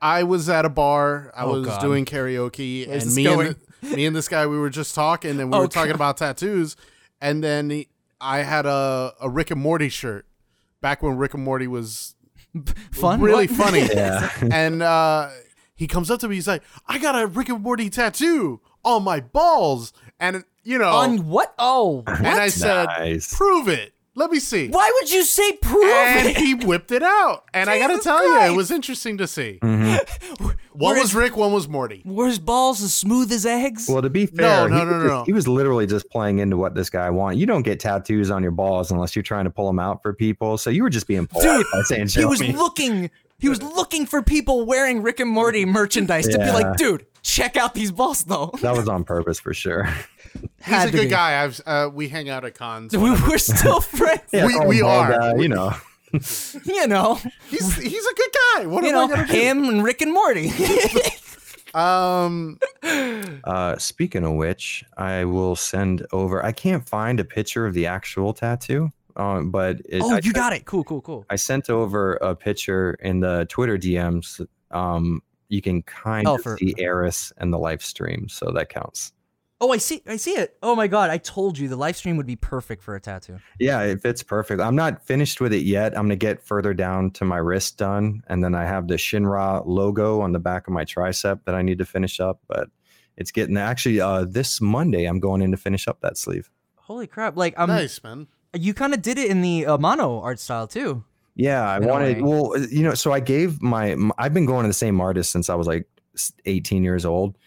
I was at a bar. I Oh, was God. doing karaoke, Where's and me going? and me and this guy we were just talking, and we Oh, were talking God. about tattoos. And then he, I had a a Rick and Morty shirt back when Rick and Morty was Fun. really What? funny. Yeah. and uh, he comes up to me. He's like, "I got a Rick and Morty tattoo on my balls," and you know, On what? Oh, what? and I said, Nice. "Prove it. Let me see." Why would you say prove And it? he whipped it out, and I gotta Jesus tell you, it was interesting to see. Mhm. One Where was Rick, one was Morty. Were his balls as smooth as eggs? Well, to be fair, no, he, no, was no, just- no. he was literally just playing into what this guy wanted. You don't get tattoos on your balls unless you're trying to pull them out for people. So you were just being polite by saying, he was me." looking. He was looking for people wearing Rick and Morty merchandise to be Yeah. like, dude, check out these balls though. that was on purpose for sure. He's Had a to good be. guy. I've uh, we hang out at cons. We were still friends. Yeah, We- call we bald are. guy, you know. You know, He's he's a good guy. What you am know I gonna do? him and Rick and Morty. Um, Uh, speaking of which, I will send over. I can't find a picture of the actual tattoo, um, but it, oh, I you sent- got it. Cool, cool, cool. I sent over a picture in the Twitter DMs. Um, you can kind Oh, of for- see Aeris and the Lifestream, so that counts. Oh, I see. I see it. Oh my god! I told you the Lifestream would be perfect for a tattoo. Yeah, it fits perfect. I'm not finished with it yet. I'm gonna get further down to my wrist done, and then I have the Shinra logo on the back of my tricep that I need to finish up. But it's getting. Actually, uh, this Monday I'm going in to finish up that sleeve. Holy crap! Like, um, nice man. You kind of did it in the uh, Amano art style too. Yeah, I wanted. way. Well, uh, you know, so I gave my. I've been going to the same artist since I was like 18 years old.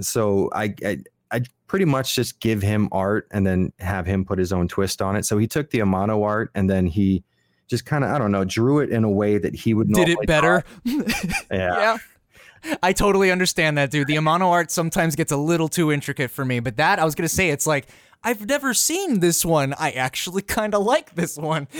So I, I, I pretty much just give him art and then have him put his own twist on it. So he took the Amano art and then he just kind of, I don't know, drew it in a way that he would Did it better? yeah. Yeah. I totally understand that, dude. The Amano art sometimes gets a little too intricate for me, but that I was gonna say, it's like I've never seen this one. I actually kind of like this one.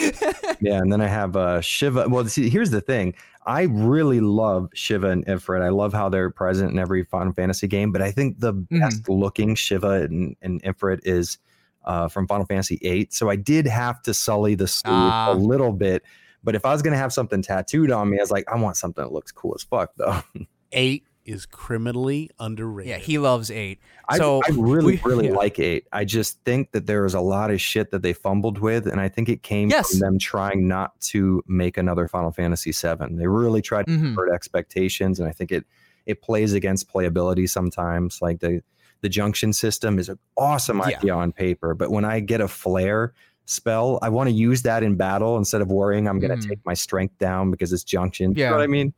Yeah, and then I have uh, Shiva. Well, see, here's the thing. I really love Shiva and Ifrit. I love how they're present in every Final Fantasy game, but I think the Mm-hmm. best looking Shiva and, and Ifrit is uh, from Final Fantasy VIII. So I did have to sully the sleeve Ah. a little bit. But if I was gonna have something tattooed on me, I was like, I want something that looks cool as fuck, though. Eight is criminally underrated. yeah, he loves eight. I, So I really, we- really yeah. like eight. I just think that there was a lot of shit that they fumbled with, and I think it came Yes. from them trying not to make another Final Fantasy seven. They really tried to Mhm. subvert expectations, and I think it it plays against playability sometimes. Like the the junction system is an awesome Yeah. idea on paper, but when I get a flare spell, I want to use that in battle instead of worrying I'm going to Mhm. take my strength down because it's junction. You Yeah. know what I mean?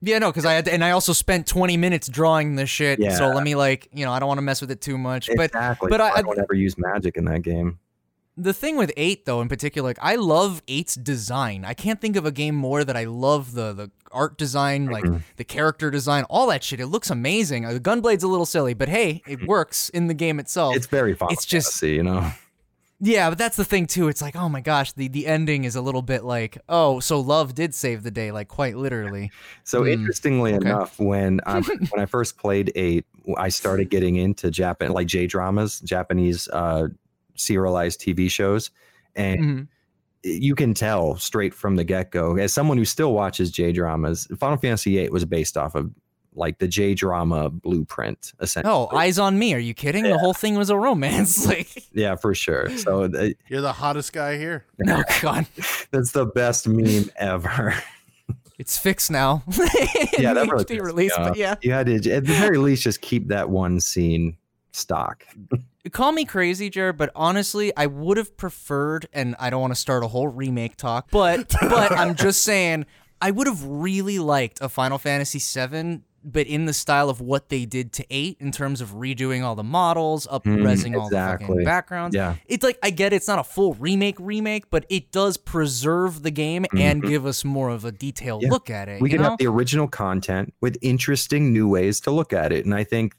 Yeah, no, because I had to, and I also spent 20 minutes drawing this shit. Yeah. So let me like, you know, I don't want to mess with it too much. But exactly. but I- I don't ever use magic in that game. the thing with eight though, in particular, like I love eight's design. I can't think of a game more that I love the the art design, like Mhm. the character design, all that shit. It looks amazing. Uh, The gunblade's a little silly, but hey, it works in the game itself. It's very Final it's just- Fantasy, you know. Yeah, but that's the thing too. It's like, oh my gosh, the the ending is a little bit like, oh, so love did save the day, like quite literally. So Hmm, interestingly okay. enough, when I when I first played eight, I started getting into Japan like J dramas, Japanese uh, serialized TV shows, and Mhm. you can tell straight from the get go. As someone who still watches J dramas, Final Fantasy VIII was based off of like the J drama blueprint, essentially. Oh, eyes on me. Are you kidding? The whole thing was a romance. Like, yeah, for sure. So uh, You're the hottest guy here. no, God, that's the best meme ever. it's fixed now. yeah, that Needs really to be released, off. but yeah. you had to at the very least just keep that one scene stock. Call me crazy, Jared, but honestly, I would have preferred, and I don't want to start a whole remake talk, but but I'm just saying, I would have really liked a Final Fantasy VII, but in the style of what they did to eight in terms of redoing all the models, up Mm, resing all the fucking backgrounds. Yeah. It's like I get it's not a full remake remake, but it does preserve the game and give us more of a detailed Mm-hmm. Yeah. look at it. we can know? have the original content with interesting new ways to look at it and i think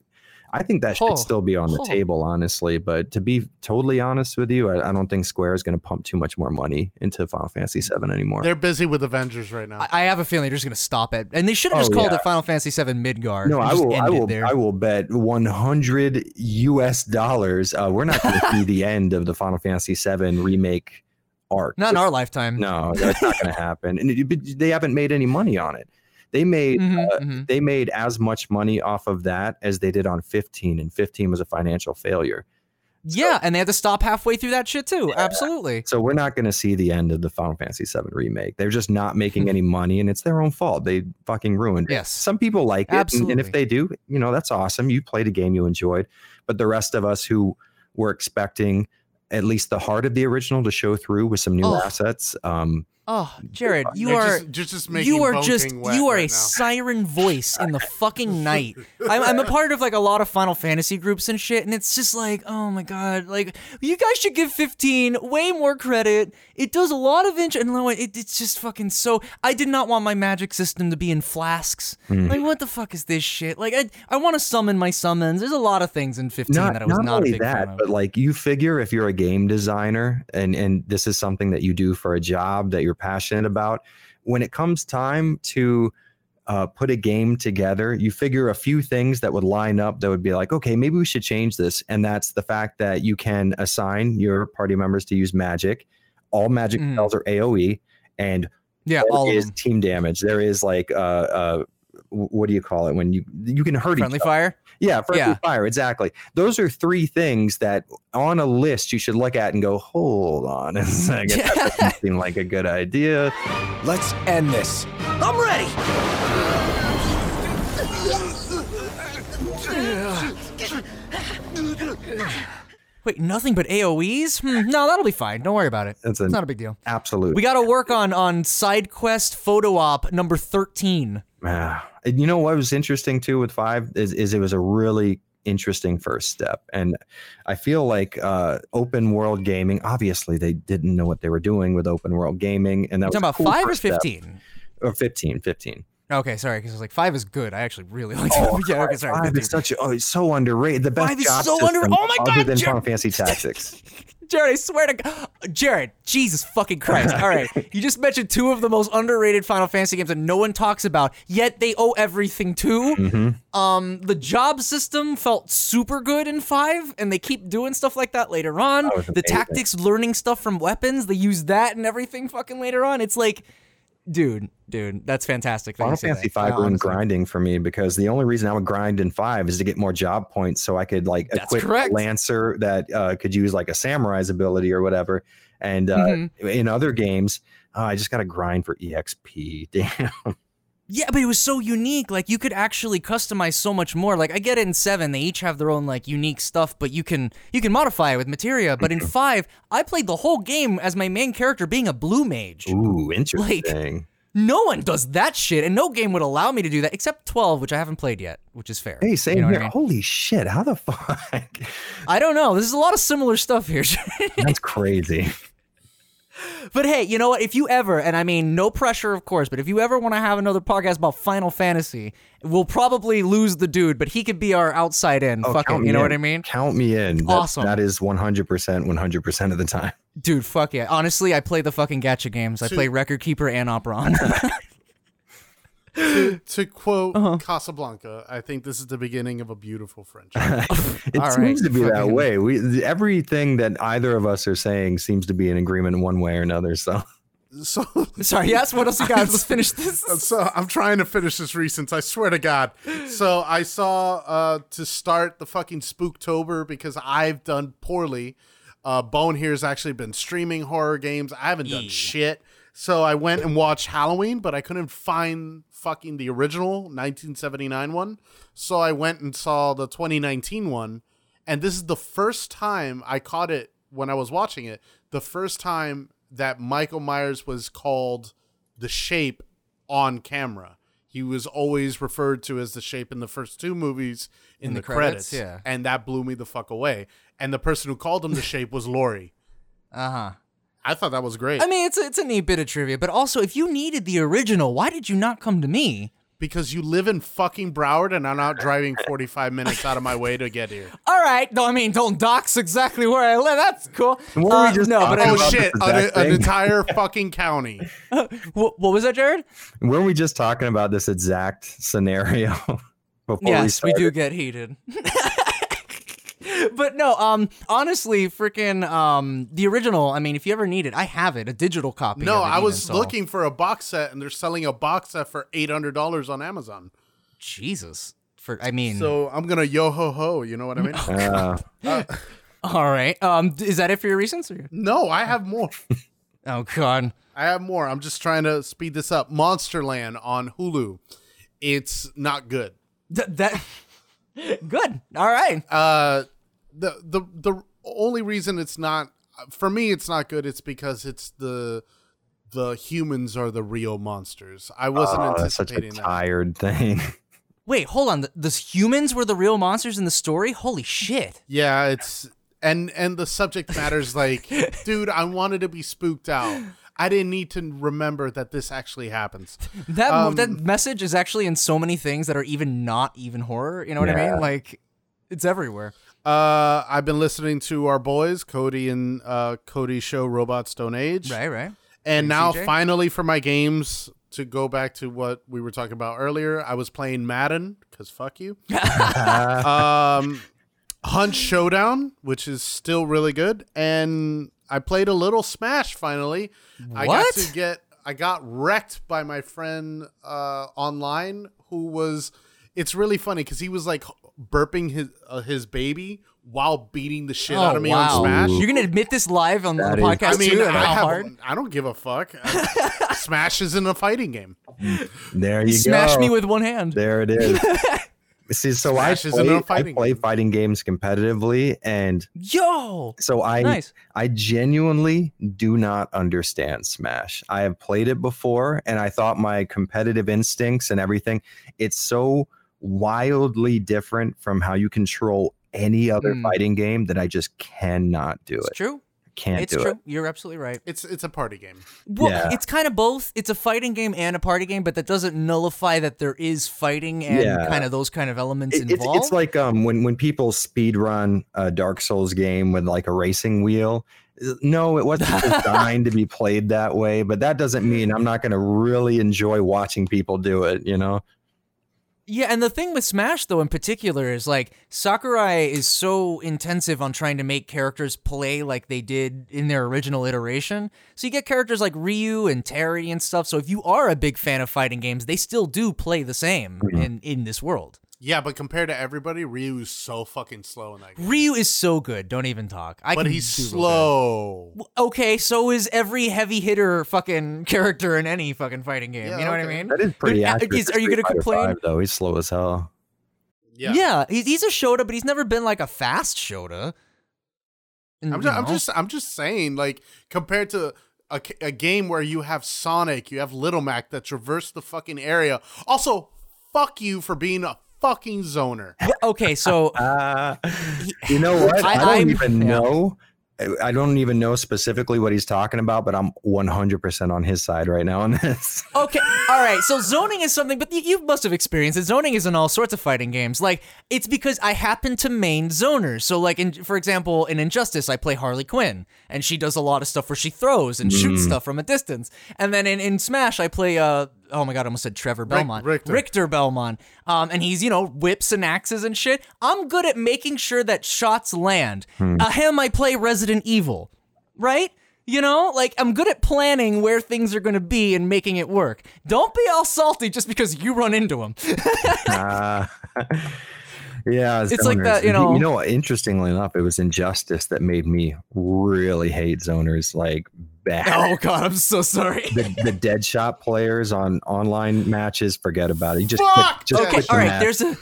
i think that should Oh, still be on the oh. table honestly but to be totally honest with you i, I don't think square is going to pump too much more money into final fantasy 7 anymore They're busy with Avengers right now. I I have a feeling they're just gonna stop it, and they should have just Oh, called yeah. it Final Fantasy VII Midgard. no i will i will there. i will bet 100 us dollars uh, we're not going to see the end of the final fantasy 7 remake arc Not in our lifetime. no that's not going to happen and it, they haven't made any money on it they made Mhm, uh, mhm. they made as much money off of that as they did on 15 and 15 was a financial failure Yeah, and they had to stop halfway through that shit too. Absolutely. so we're not going to see the end of the final fantasy 7 remake they're just not making any money and it's their own fault they fucking ruined it Yes. some people like it and- and, if they do you know that's awesome you played a game you enjoyed but the rest of us who we're expecting at least the heart of the original to show through with some new Oh. assets. Um, Oh, Jared, you You're are just, you're just making you are just wet you are right a now. siren voice in the fucking night. I'm, I'm a part of like a lot of Final Fantasy groups and shit, and it's just like, oh my god, like you guys should give 15 way more credit. It does a lot of int- and no, it, it's just fucking so. I did not want my magic system to be in flasks. Hmm. Like, what the fuck is this shit? Like, I I want to summon my summons. There's a lot of things in 15 not, that I was not not, only a big fan that, of. but like you figure if you're a game designer and and this is something that you do for a job that you're passionate about, when it comes time to uh, put a game together, you figure a few things that would line up that would be like, okay, maybe we should change this, and that's the fact that you can assign your party members to use magic. All magic Mhm. spells are AOE, and yeah, all is team damage. There is like uh uh what do you call it when you you can hurt Friendly each other. fire. Yeah, friendly Yeah. fire, exactly. Those are three things that on a list you should look at and go, hold on a second. That doesn't seem like a good idea. Let's end this. I'm ready. Wait, nothing but AOE's? Hmm, no, that'll be fine. Don't worry about it. A- it's not a big deal. Absolutely. We got to work on on side quest photo op number 13. Ah, and you know what was interesting too with five is, is it was a really interesting first step. And I feel like uh, open world gaming, obviously they didn't know what they were doing with open world gaming. And that You was talking about cool 5 or first step. 15? Or 15, 15. Okay, sorry, because I was like 5 is good. I actually really like Oh, it. yeah, okay, sorry. Five 15. is such a, oh, it's so underrated. The best Five is so under- oh my other God, than Jer- Final Fantasy Tactics. Jared, I swear to God. Jared, Jesus fucking Christ. All right. You just mentioned two of the most underrated Final Fantasy games that no one talks about, yet they owe everything to. Mm-hmm. Um, the job system felt super good in 5, and they keep doing stuff like that later on. That The tactics, learning stuff from weapons, they use that and everything fucking later on. It's like, dude, dude, that's fantastic. that Final Fantasy that. Five ruined grinding for me because the only reason I would grind in five is to get more job points, so I could like That's equip correct. a lancer that uh, could use like a samurai's ability or whatever. And uh, Mm-hmm. in other games, uh, I just got to grind for exp. Damn. Yeah, but it was so unique. Like you could actually customize so much more. Like I get it in seven, they each have their own like unique stuff, but you can you can modify it with materia. But in five, I played the whole game as my main character being a blue mage. Ooh, interesting. Like, No one does that shit, and no game would allow me to do that except twelve, which I haven't played yet, which is fair. hey, same You know here. I, mean? Holy shit! How the fuck? I don't know. There's a lot of similar stuff here. That's crazy. But hey, you know what? If you ever, and I mean, no pressure, of course, but if you ever want to have another podcast about Final Fantasy, we'll probably lose the dude, but he could be our outside in. Oh, Fuck count it. me You know what. I mean? Count me in. That- Awesome. That is 100%, 100% of the time. Dude, fuck yeah. Honestly, I play the fucking gacha games. I play Record Keeper and Operon. to quote Uh-huh. Casablanca, I think this is the beginning of a beautiful friendship. It All seems right, to be that way. We everything that either of us are saying seems to be in agreement in one way or another. So so, Sorry, yes? What else you got? Let's finish this. so I'm trying to finish this recent. I swear to God. So I saw uh, to start the fucking Spooktober because I've done poorly. Uh, Bone here has actually been streaming horror games. I haven't done Yee. shit. So I went and watched Halloween, but I couldn't find fucking the original 1979 one. So I went and saw the 2019 one. And this is the first time I caught it when I was watching it. The first time that Michael Myers was called the shape on camera. He was always referred to as the shape in the first two movies in, the, the credits, credits, yeah. and that blew me the fuck away. And the person who called him the shape was Laurie. Uh huh. I thought that was great I mean, it's a, it's a neat bit of trivia, but also, if you needed the original, why did you not come to me? because you live in fucking Broward and I'm not driving 45 minutes out of my way to get here. All right. No, I mean, don't dox exactly where I live. That's cool. What were we Uh, just no, but talking I, Oh shit, an, an entire fucking county. what, what was that, Jared? weren't we just talking about this exact scenario before we yes, we, do get heated. but no, um, honestly, freaking, um, the original. I mean, if you ever need it, I have it, a digital copy. No, of it I even, was so- looking for a box set and they're selling a box set for $800 on Amazon. Jesus. For I mean, So I'm going to yo ho ho, you know what I mean? Uh, all right. Um, is that it for your reasons? Or? no, I have more. Oh God. I have more. I'm just trying to speed this up. Monsterland on Hulu. It's not good. Th- that. Good. All right. Uh the the the only reason it's not for me it's not good it's because it's the the humans are the real monsters. I wasn't Oh, that's such a anticipating that. tired thing. Wait, hold on. The, the humans were the real monsters in the story? Holy shit. Yeah, it's and and the subject matter's like, dude, I wanted to be spooked out. I didn't need to remember that this actually happens. That Um, that message is actually in so many things that are even not even horror. You know what I mean? Like, it's everywhere. Uh, I've been listening to our boys, Cody and uh, Cody's show, Robots Don't Age. Right, right. And Hey, now, CJ? finally, for my games, to go back to what we were talking about earlier, I was playing Madden, because fuck you. um, Hunt Showdown, which is still really good. And I played a little Smash finally. I got to get, I got wrecked by my friend uh, online who was, it's really funny because he was like burping his, uh, his baby while beating the shit out of me on Smash. You're gonna admit this live on That the is- podcast I mean, too? I, how have, hard? I don't give a fuck. Smash isn't a fighting game. there you You smashed go. me with one hand. There it is. See, so I Smash play, fighting I play game. fighting games competitively, and Yo, so I nice. I genuinely do not understand Smash. I have played it before, and I thought my competitive instincts and everything. It's so wildly different from how you control any other Mm. fighting game that I just cannot do It's it. true. Can't It's do true. it. You're absolutely right. It's it's a party game. Well, Yeah. it's kind of both. It's a fighting game and a party game, but that doesn't nullify that there is fighting and Yeah. kind of those kind of elements It- it's, involved. it's like um when when people speed run a Dark Souls game with like a racing wheel. No, it wasn't designed to be played that way, but that doesn't mean I'm not going to really enjoy watching people do it. You know? Yeah, and the thing with Smash though in particular is like Sakurai is so intensive on trying to make characters play like they did in their original iteration. So you get characters like Ryu and Terry and stuff. So if you are a big fan of fighting games, they still do play the same Mhm. in in this world. Yeah, but compared to everybody, Ryu is so fucking slow in that game. Ryu is so good. Don't even talk. I but can he's do real slow. Okay, so is every heavy hitter fucking character in any fucking fighting game. Yeah, you know what I mean? That is pretty uh, accurate. is- are you gonna complain? V, though? He's slow as hell. Yeah. Yeah, he's, he's a Shoto, but he's never been like a fast Shoto. And, I'm just, I'm just I'm just saying like compared to a, a game where you have Sonic, you have Little Mac that traverse the fucking area. Also, fuck you for being a fucking zoner. Okay, so Uh, you know what? I, I- don't I'm- even know. I don't even know specifically what he's talking about, but I'm 100% on his side right now on this. okay, all right. So zoning is something, but you, you must have experienced it. Zoning is in all sorts of fighting games. Like it's because I happen to main zoners. So like, in, for example, in Injustice, I play Harley Quinn, and she does a lot of stuff where she throws and shoots stuff from a distance. And then in, in Smash, I play uh oh my god, I almost said Trevor Belmont, Richter. Belmont. Um, and he's you know whips and axes and shit. I'm good at making sure that shots land. Uh, him, I play Resident Evil, right? You know, like I'm good at planning where things are going to be and making it work. Don't be all salty just because you run into them. Uh, yeah, It's like that, you know- You know, interestingly enough, it was Injustice that made me really hate zoners like bad. oh god, I'm so sorry. The, the Deadshot players on online matches, forget about it. You just Fuck! click, just Okay, click all right. match. There's a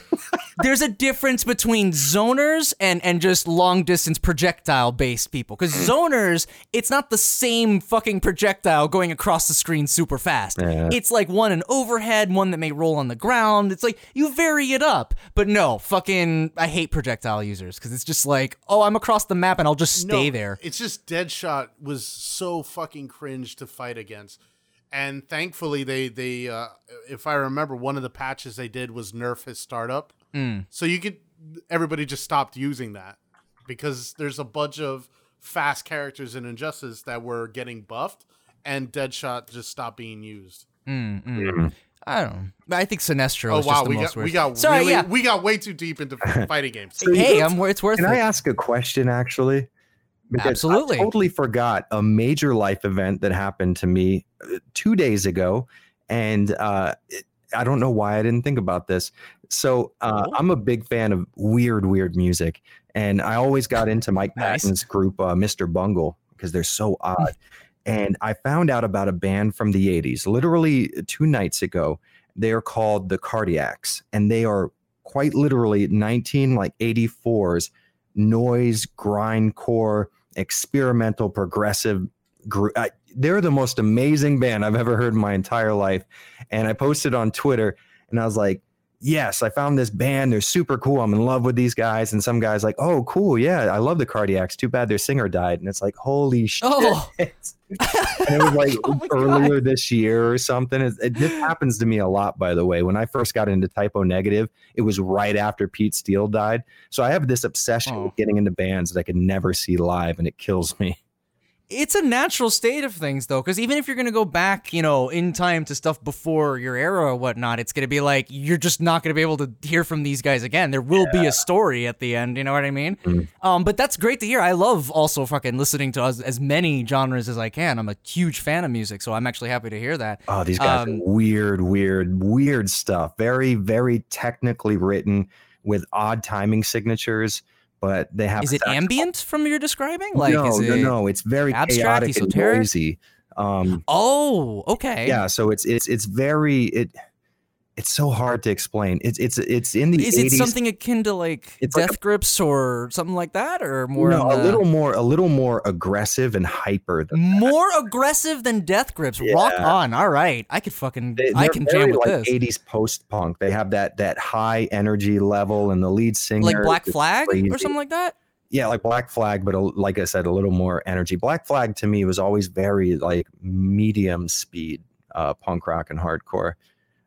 there's a difference between zoners and and just long distance projectile based people. Because zoners, it's not the same fucking projectile going across the screen super fast. Yeah. It's like one an overhead, one that may roll on the ground. It's like you vary it up. But no, fucking, I hate projectile users because it's just like, oh, I'm across the map and I'll just stay No, there. It's just Deadshot was so fucking cringe to fight against. And thankfully they they uh, if I remember one of the patches they did was nerf his startup. Mm. So you could everybody just stopped using that because there's a bunch of fast characters in Injustice that were getting buffed and Deadshot just stopped being used. Mm. I don't know. I think Sinestro Oh is wow, just the we most got we got Sorry, really yeah. we got way too deep into fighting games. So hey, I'm, it's worth Can it. I ask a question actually? Absolutely. I totally forgot a major life event that happened to me uh, two days ago. And uh, it- I don't know why I didn't think about this. So uh, Oh. I'm a big fan of weird, weird music. And I always got into Mike Nice. Patton's group, uh, Mr. Bungle, because they're so odd. and I found out about a band from the 80s, literally two nights ago. They're called the Cardiacs, and they are quite literally 19 like 84's noise, grindcore, experimental, progressive. group. I, they're the most amazing band I've ever heard in my entire life. And I posted on Twitter and I was like, yes, I found this band. They're super cool. I'm in love with these guys. And some guys like, oh, cool. Yeah, I love the Cardiacs. Too bad their singer died. And it's like, holy shit. Oh. and it was like Oh my God. earlier this year or something. It, it, this happens to me a lot, by the way. When I first got into Type O Negative, it was right after Pete Steele died. So I have this obsession Oh. with getting into bands that I could never see live, and it kills me. It's a natural state of things though because even if you're gonna go back you know in time to stuff before your era or whatnot it's gonna be like you're just not gonna be able to hear from these guys again. There will be a story at the end you know what i mean? Mm. um but that's great to hear. I love also fucking listening to as, as many genres as i can. I'm a huge fan of music so i'm actually happy to hear that. Oh, these guys Um, are weird, weird, weird stuff. Very, very technically written with odd timing signatures, but they have is it ambient from your describing like no, is no, it no. It's very abstract, chaotic esoteric? and noisy. Um, oh okay yeah, so it's it's it's very it. It's so hard to explain. It's it's it's in the is it something akin to like It's death like a- grips or something like that or more no, a little more a little more aggressive and hyper. Than more aggressive than death grips. Rock on. All right. I could fucking they, I can jam with like this. 80s post punk. They have that that high energy level, and the lead singer Like Black Flag or something like that? yeah, like Black Flag, but a, like I said, a little more energy. Black Flag to me was always very like medium speed uh, punk rock and hardcore.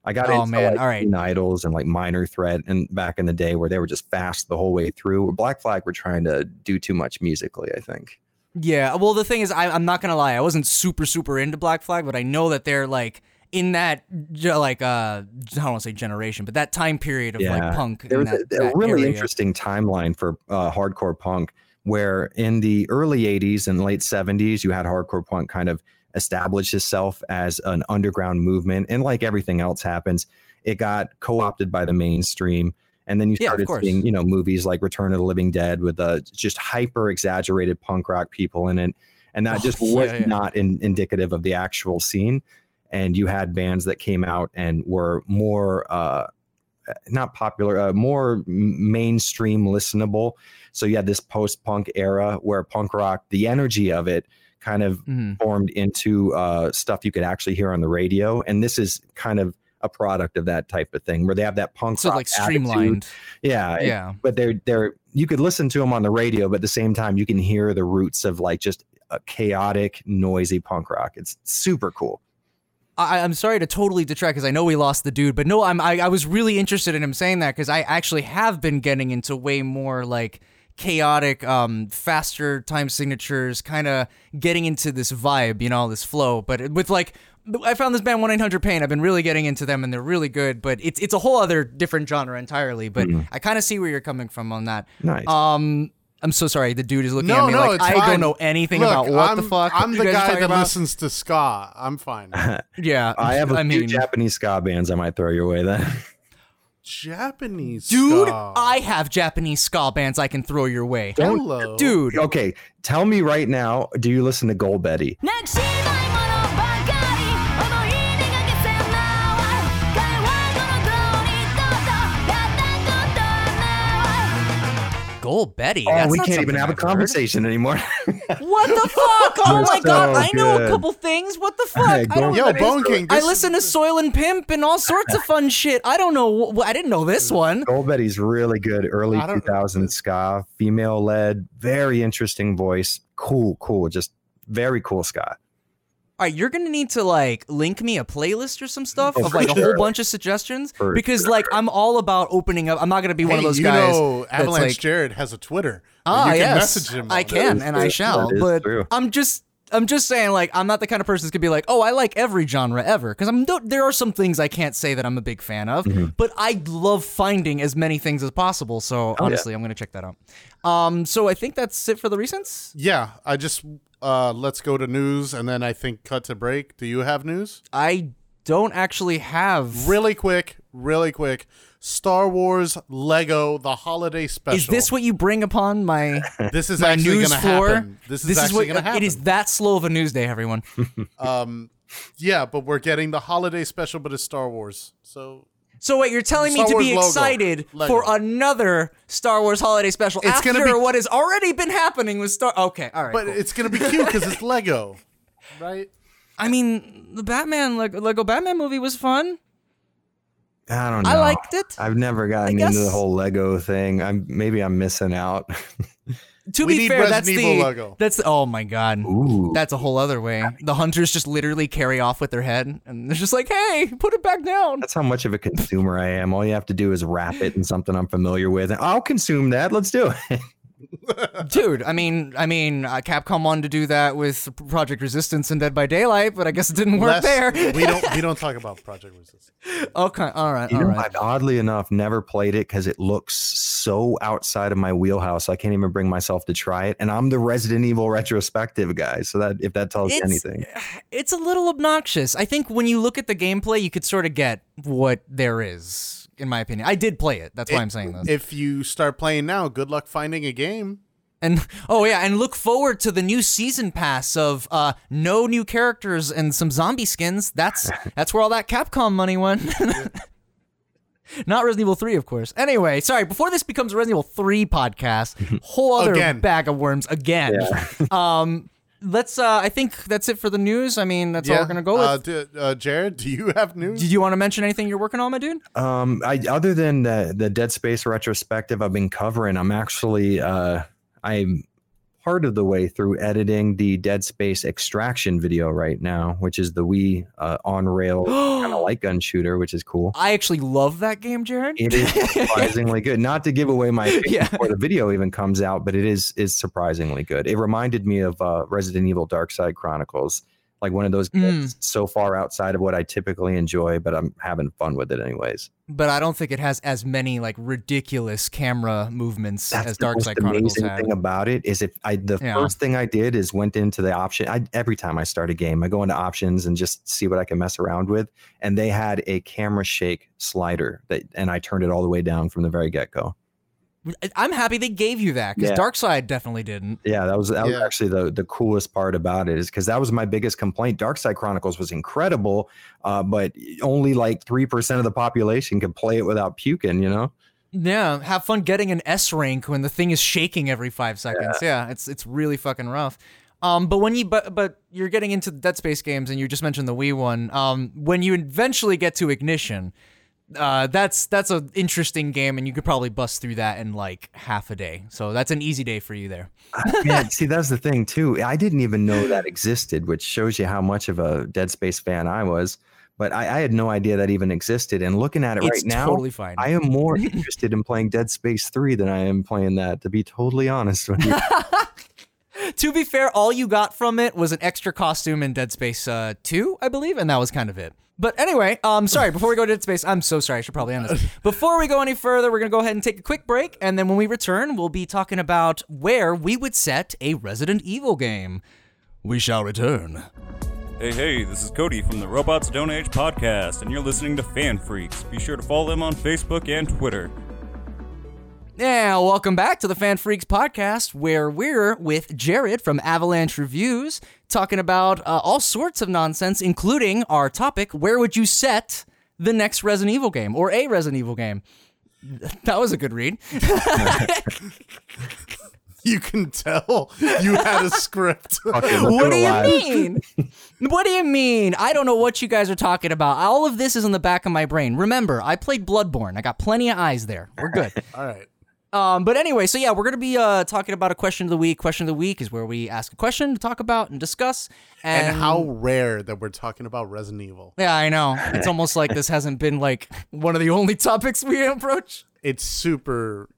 I got Oh, into man, like all right. Idols and like Minor Threat, and back in the day where they were just fast the whole way through. Black Flag were trying to do too much musically, I think. Yeah. Well, the thing is, I, I'm not gonna lie. I wasn't super super into Black Flag, but I know that they're like in that like uh I don't want to say generation, but that time period of Yeah. like punk. There in was that, a, a that really area. interesting timeline for uh, hardcore punk, where in the early '80s and late '70s, you had hardcore punk kind of establish itself as an underground movement, and like everything else happens, it got co-opted by the mainstream. And then you Yeah, started course. seeing, you know, movies like Return of the Living Dead with uh, just hyper exaggerated punk rock people in it, and that Oh, just yeah, was yeah. not in, indicative of the actual scene. And you had bands that came out and were more uh, not popular, uh, more mainstream listenable. So you had this post punk era where punk rock, the energy of it kind of Mhm. formed into uh, stuff you could actually hear on the radio. And this is kind of a product of that type of thing where they have that punk So like attitude. streamlined. Yeah. and- Yeah. But they're, they're, you could listen to them on the radio, but at the same time, you can hear the roots of like just a chaotic, noisy punk rock. It's super cool. I, I'm sorry to totally detract because I know we lost the dude, but no, I'm I, I was really interested in him saying that because I actually have been getting into way more like chaotic, um, faster time signatures, kind of getting into this vibe, you know, this flow. But with like, I found this band One Eight Hundred Pain. I've been really getting into them, and they're really good. But it's it's a whole other different genre entirely. But I kind of see where you're coming from on that. Nice. Um. I'm so sorry. The dude is looking No, at me no, like I fine. don't know anything Look, about what the I'm- fuck. I'm the guy that about. listens to ska. I'm fine. Yeah, I have a I few mean, Japanese ska bands I might throw your way then. Japanese Dude, ska. I have Japanese ska bands I can throw your way. Hello, Dude, okay, tell me right now, do you listen to Gold Betty? なない Gold Betty. Oh, that's we not can't even have a I've heard. conversation anymore. What the fuck? Oh You're my god, so I know a couple things. What the fuck? Hey, I don't Yo, know. Bone King. I listen to Soil and Pimp and all sorts of fun shit. I don't know. I didn't know this one. Gold Betty's really good, early I don't- 2000s ska, female led, very interesting voice. Cool, cool, just very cool ska. All right, you're gonna need to like link me a playlist or some stuff Oh, of for like a whole bunch of suggestions For because like I'm all about opening up. I'm not gonna be one of Hey, those you guys. know, Avalanche like, Jared has a Twitter. Ah, you can yes, message him. I can, is and. I shall. But true. I'm just, I'm just saying, like, I'm not the kind of person that's gonna be like, oh, I like every genre ever, because I'm. There are some things I can't say that I'm a big fan of, Mm-hmm. but I love finding as many things as possible. So Oh, yeah. honestly, I'm gonna check that out. Um, so I think that's it for the recents. Yeah, I just uh let's go to news and then I think cut to break. Do you have news? I don't actually have. Really quick, really quick. Star Wars Lego the holiday special. Is this what you bring upon my this is my actually news gonna floor? happen? This is actually what gonna happen. it is. That slow of a news day, everyone. Um, yeah, but we're getting the holiday special, but it's Star Wars. So So wait, you're telling me Star to be Wars logo. excited Lego. for another Star Wars holiday special It's after gonna be- what has already been happening with Star? Okay, all right. But cool. it's gonna be cute because it's Lego, right? I mean, the Batman Lego Batman movie was fun. I don't know. I liked it. I've never gotten into the whole Lego thing. I'm maybe I'm missing out. To We be need fair, Resident that's Evil the Lego. that's oh my god. Ooh. That's a whole other way. The hunters just literally carry off with their head, and they're just like, "Hey, put it back down." That's how much of a consumer I am. All you have to do is wrap it in something I'm familiar with, and I'll consume that. Let's do it. Dude, I mean, I mean, uh, Capcom wanted to do that with Project Resistance and Dead by Daylight, but I guess it didn't work Less- there. we don't we don't talk about Project Resistance. okay, all right, You all know, right. I've oddly enough never played it because it looks so outside of my wheelhouse. I can't even bring myself to try it. And I'm the Resident Evil retrospective guy, so that if that tells you It's- anything, It's a little obnoxious. I think when you look at the gameplay, you could sort of get what there is, in my opinion. I did play it. That's why I'm saying this. If you start playing now, good luck finding a game. And oh yeah, and look forward to the new season pass of uh no new characters and some zombie skins. That's that's where all that Capcom money went. Not Resident Evil 3, of course. Anyway, sorry, before this becomes a Resident Evil 3 podcast, whole other Again. bag of worms again. um let's uh I think that's it for the news. I mean, that's all we're gonna go with. Uh, do, uh, Jared, do you have news? Did you want to mention anything you're working on, my dude? um, I other than the the Dead Space retrospective I've been covering, I'm actually uh, I'm part of the way through editing the Dead Space extraction video right now, which is the Wii uh, on rail kind of light gun shooter, which is cool. I actually love that game, Jared. It is surprisingly good. Not to give away my Yeah. before the video even comes out, but it is is surprisingly good. It reminded me of uh, Resident Evil Dark Side Chronicles, like one of those games mm. so far outside of what I typically enjoy, but I'm having fun with it anyways. But I don't think it has as many like ridiculous camera movements That's as Dark Side Chronicles amazing had. thing about it is if I the Yeah. first thing I did is went into the option. I every time I start a game, I go into options and just see what I can mess around with. And they had a camera shake slider that, and I turned it all the way down from the very get go. I'm happy they gave you that because Yeah. Dark Side definitely didn't. Yeah, that was that was actually the the coolest part about it is because that was my biggest complaint. Dark Side Chronicles was incredible, uh, but only like three percent of the population could play it without puking. You know, Yeah, have fun getting an S rank when the thing is shaking every five seconds. Yeah, it's it's really fucking rough. Um, but when you but but you're getting into the Dead Space games and you just mentioned the Wii one. Um, when you eventually get to Ignition, uh, that's that's an interesting game and you could probably bust through that in like half a day. So that's an easy day for you there. yeah. See, that's the thing too. I didn't even know that existed, which shows you how much of a Dead Space fan I was. But I, I had no idea that even existed. And looking at it It's right now, totally fine. I am more interested in playing Dead Space Three than I am playing that. To be totally honest with you. to be fair, all you got from it was an extra costume in Dead Space uh, 2, I believe, and that was kind of it. But anyway, um, sorry, before we go to Dead Space, I'm so sorry, I should probably end this. Before we go any further, we're going to go ahead and take a quick break, and then when we return, we'll be talking about where we would set a Resident Evil game. We shall return. Hey, hey, this is Cody from the Robots Don't Age podcast, and you're listening to FanFreeks. Be sure to follow them on Facebook and Twitter. Yeah, welcome back to the FanFreeks podcast, where we're with Jared from Avalanche Reviews, talking about uh, all sorts of nonsense, including our topic: where would you set the next Resident Evil game or a Resident Evil game? That was a good read. You can tell you had a script. What do you live. mean? what do you mean? I don't know what you guys are talking about. All of this is in the back of my brain. Remember, I played Bloodborne. I got plenty of eyes there. We're good. All right. Um, but anyway, so yeah, we're gonna be uh, talking about a question of the week. Question of the week is where we ask a question to talk about and discuss. And, And how rare that we're talking about Resident Evil. Yeah, I know. It's almost like this hasn't been like one of the only topics we approach. It's super.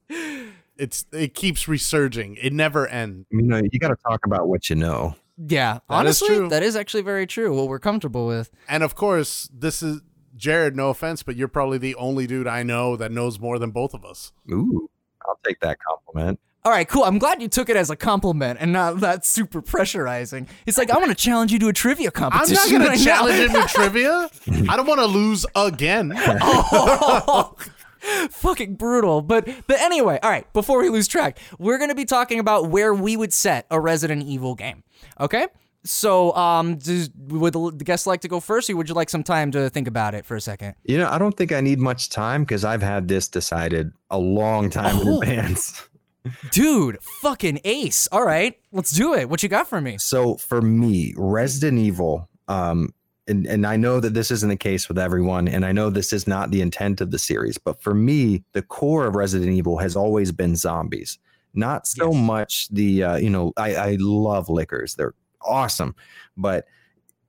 It's it keeps resurging. It never ends. You know, you got to talk about what you know. Yeah, That is honestly, true. that is actually very true. What we're comfortable with. And of course, this is Jared. No offense, but you're probably the only dude I know that knows more than both of us. Ooh, I'll take that compliment. All right, cool. I'm glad you took it as a compliment and not that super pressurizing. It's like I want to challenge you to a trivia competition. I'm not gonna right now. challenge him with trivia. I don't want to lose again. oh, fucking brutal. But but anyway, all right. Before we lose track, we're gonna be talking about where we would set a Resident Evil game. Okay. So, um, does, would the guests like to go first, or would you like some time to think about it for a second? You know, I don't think I need much time because I've had this decided a long time in Oh. advance. Dude, fucking ace. All right, let's do it. What you got for me? So for me, Resident Evil, um, and, and I know that this isn't the case with everyone, and I know this is not the intent of the series, but for me, the core of Resident Evil has always been zombies. Not so Yes. much the uh, you know, I, I love lickers. They're awesome, but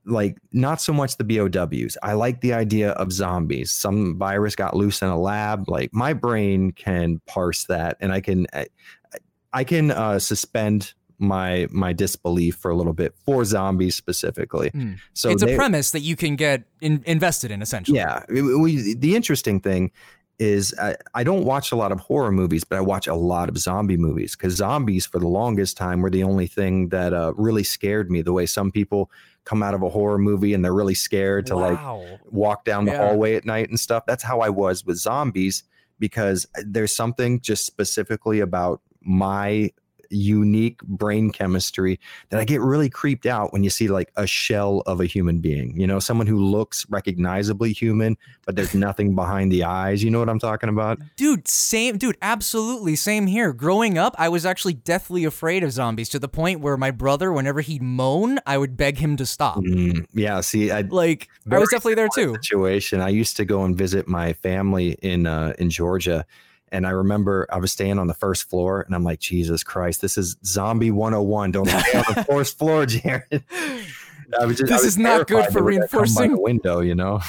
like not so much the BOWs. I like the idea of zombies. Some virus got loose in a lab. Like my brain can parse that, and I can I, I can uh, suspend my my disbelief for a little bit for zombies specifically. Mm. So it's a premise that you can get in, invested in, essentially. yeah, we, the interesting thing is I, I don't watch a lot of horror movies, but I watch a lot of zombie movies because zombies for the longest time were the only thing that uh, really scared me. The way some people come out of a horror movie and they're really scared to like walk down the Yeah. hallway at night and stuff. That's how I was with zombies because there's something just specifically about my unique brain chemistry that I get really creeped out when you see like a shell of a human being, you know, someone who looks recognizably human, but there's nothing behind the eyes. You know what I'm talking about? Dude, same, dude, absolutely same here. Growing up, I was actually deathly afraid of zombies to the point where my brother, whenever he'd moan, I would beg him to stop. Mm, yeah. See, I, Like, I was definitely there too. situation. I used to go and visit my family in uh, in Georgia, and I remember I was staying on the first floor, and I'm like, Jesus Christ, this is Zombie 101. Don't stay on the first floor, Jared. I was just, I This was is not good for they were gonna come by reinforcing- the window. You know,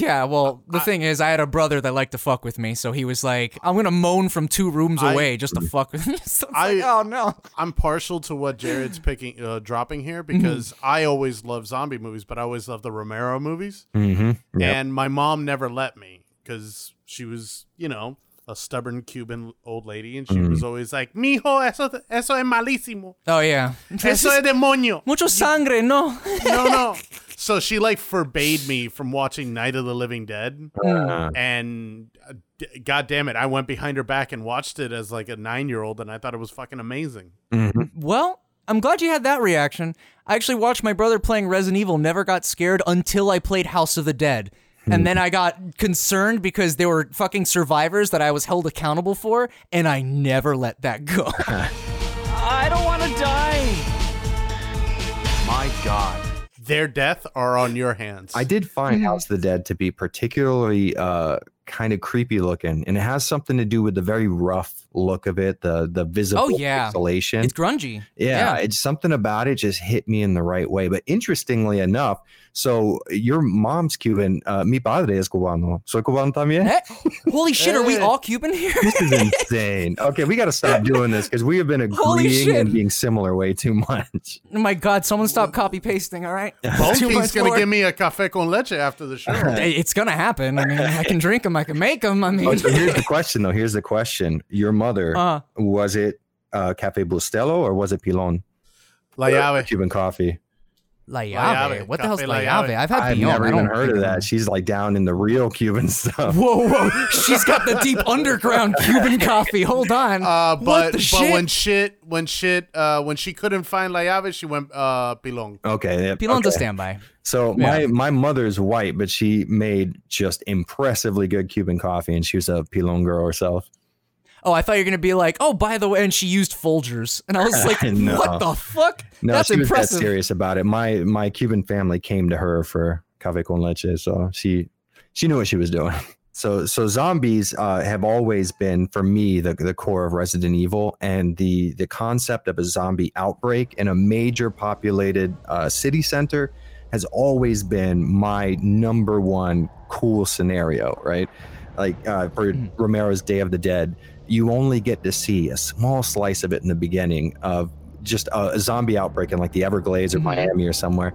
Yeah, well, the thing is, I had a brother that liked to fuck with me, so he was like, I'm gonna moan from two rooms I- away just to fuck with me. so I- like, oh no. I'm partial to what Jared's picking, uh, dropping here because I always love zombie movies, but I always love the Romero movies. mm-hmm. And my mom never let me because she was, you know, a stubborn Cuban old lady, and she was always like, "Mijo, eso, eso es malísimo. Oh yeah. Eso es demonio." Mucho sangre, no. No, no. So she like forbade me from watching Night of the Living Dead, Uh, and uh, d- God damn it, I went behind her back and watched it as like a nine year old, and I thought it was fucking amazing. mhm. Well, I'm glad you had that reaction. I actually watched my brother playing Resident Evil, never got scared until I played House of the Dead. And then I got concerned because there were fucking survivors that I was held accountable for, and I never let that go. I don't want to die. My God. Their death are on your hands. I did find House of the Dead to be particularly uh, kind of creepy looking, and it has something to do with the very rough look of it, the the visible Oh, yeah. pixelation. It's grungy. Yeah, it's something about it just hit me in the right way. But interestingly enough, so your mom's Cuban, uh, mi padre es cubano. Soy cubano también. Eh, holy shit, are we all Cuban here? This is insane. Okay, we got to stop doing this because we have been agreeing and being similar way too much. oh my god, someone stop copy pasting, all right? Bone Too King's much gonna more. give me a cafe con leche after the show. It's gonna happen. I mean, I can drink them, I can make them. I mean, Oh, so here's the question, though. Here's the question: Your mother uh, was it uh, Cafe Bustelo or was it Pilon? La llave. Cuban coffee. La Llave. Llave. What the hell's Cafe La La Llave? Llave. I've had I've Beyond. never even heard of that. She's like down in the real Cuban stuff. Whoa, whoa! She's got the deep underground Cuban coffee. Hold on. Uh, What but the but shit? when shit when shit uh when she couldn't find La llave, she went uh Pilon. Okay. yeah, Pilon's okay. a standby. So my my mother's white, but she made just impressively good Cuban coffee, and she was a Pilon girl herself. Oh, I thought you were gonna be like, oh, by the way, and she used Folgers, and I was like, No. what the fuck? No, That's she was that serious about it. My my Cuban family came to her for café con leche, so she she knew what she was doing. So so zombies uh, have always been for me the the core of Resident Evil, and the the concept of a zombie outbreak in a major populated uh, city center has always been my number one cool scenario. Right, like uh, for Hmm. Romero's Day of the Dead, you only get to see a small slice of it in the beginning of just a, a zombie outbreak in like the Everglades or Mhm. Miami or somewhere.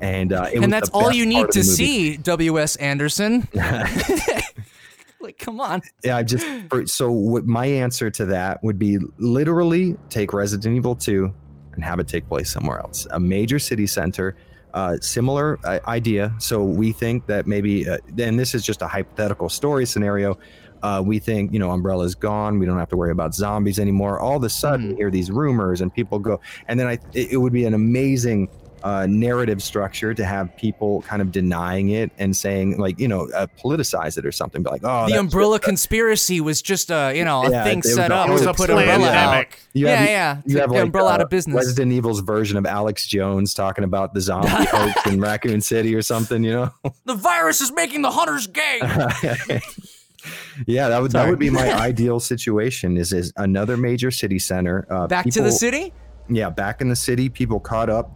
And uh, it was and that's all you need to see, W.S. Anderson. like, come on. yeah, I just so what my answer to that would be literally take Resident Evil 2 and have it take place somewhere else, a major city center. Uh, similar uh, idea. So we think that maybe, uh, and this is just a hypothetical story scenario. Uh, we think, you know, Umbrella's gone. We don't have to worry about zombies anymore. All of a sudden, Mhm. you hear these rumors, and people go. And then I, it, it would be an amazing uh, narrative structure to have people kind of denying it and saying like you know uh, politicize it or something. Be like, oh, the umbrella just- conspiracy was just a you know a Yeah, thing set up it was to a put umbrella out. You yeah, have- yeah. You have like umbrella out uh, of business. Resident Evil's version of Alex Jones talking about the zombie hoax in Raccoon City or something, you know? the virus is making the hunters gay. yeah, that would that would be my ideal situation. Is is another major city center? Uh, Back to the city. yeah, back in the city, people caught up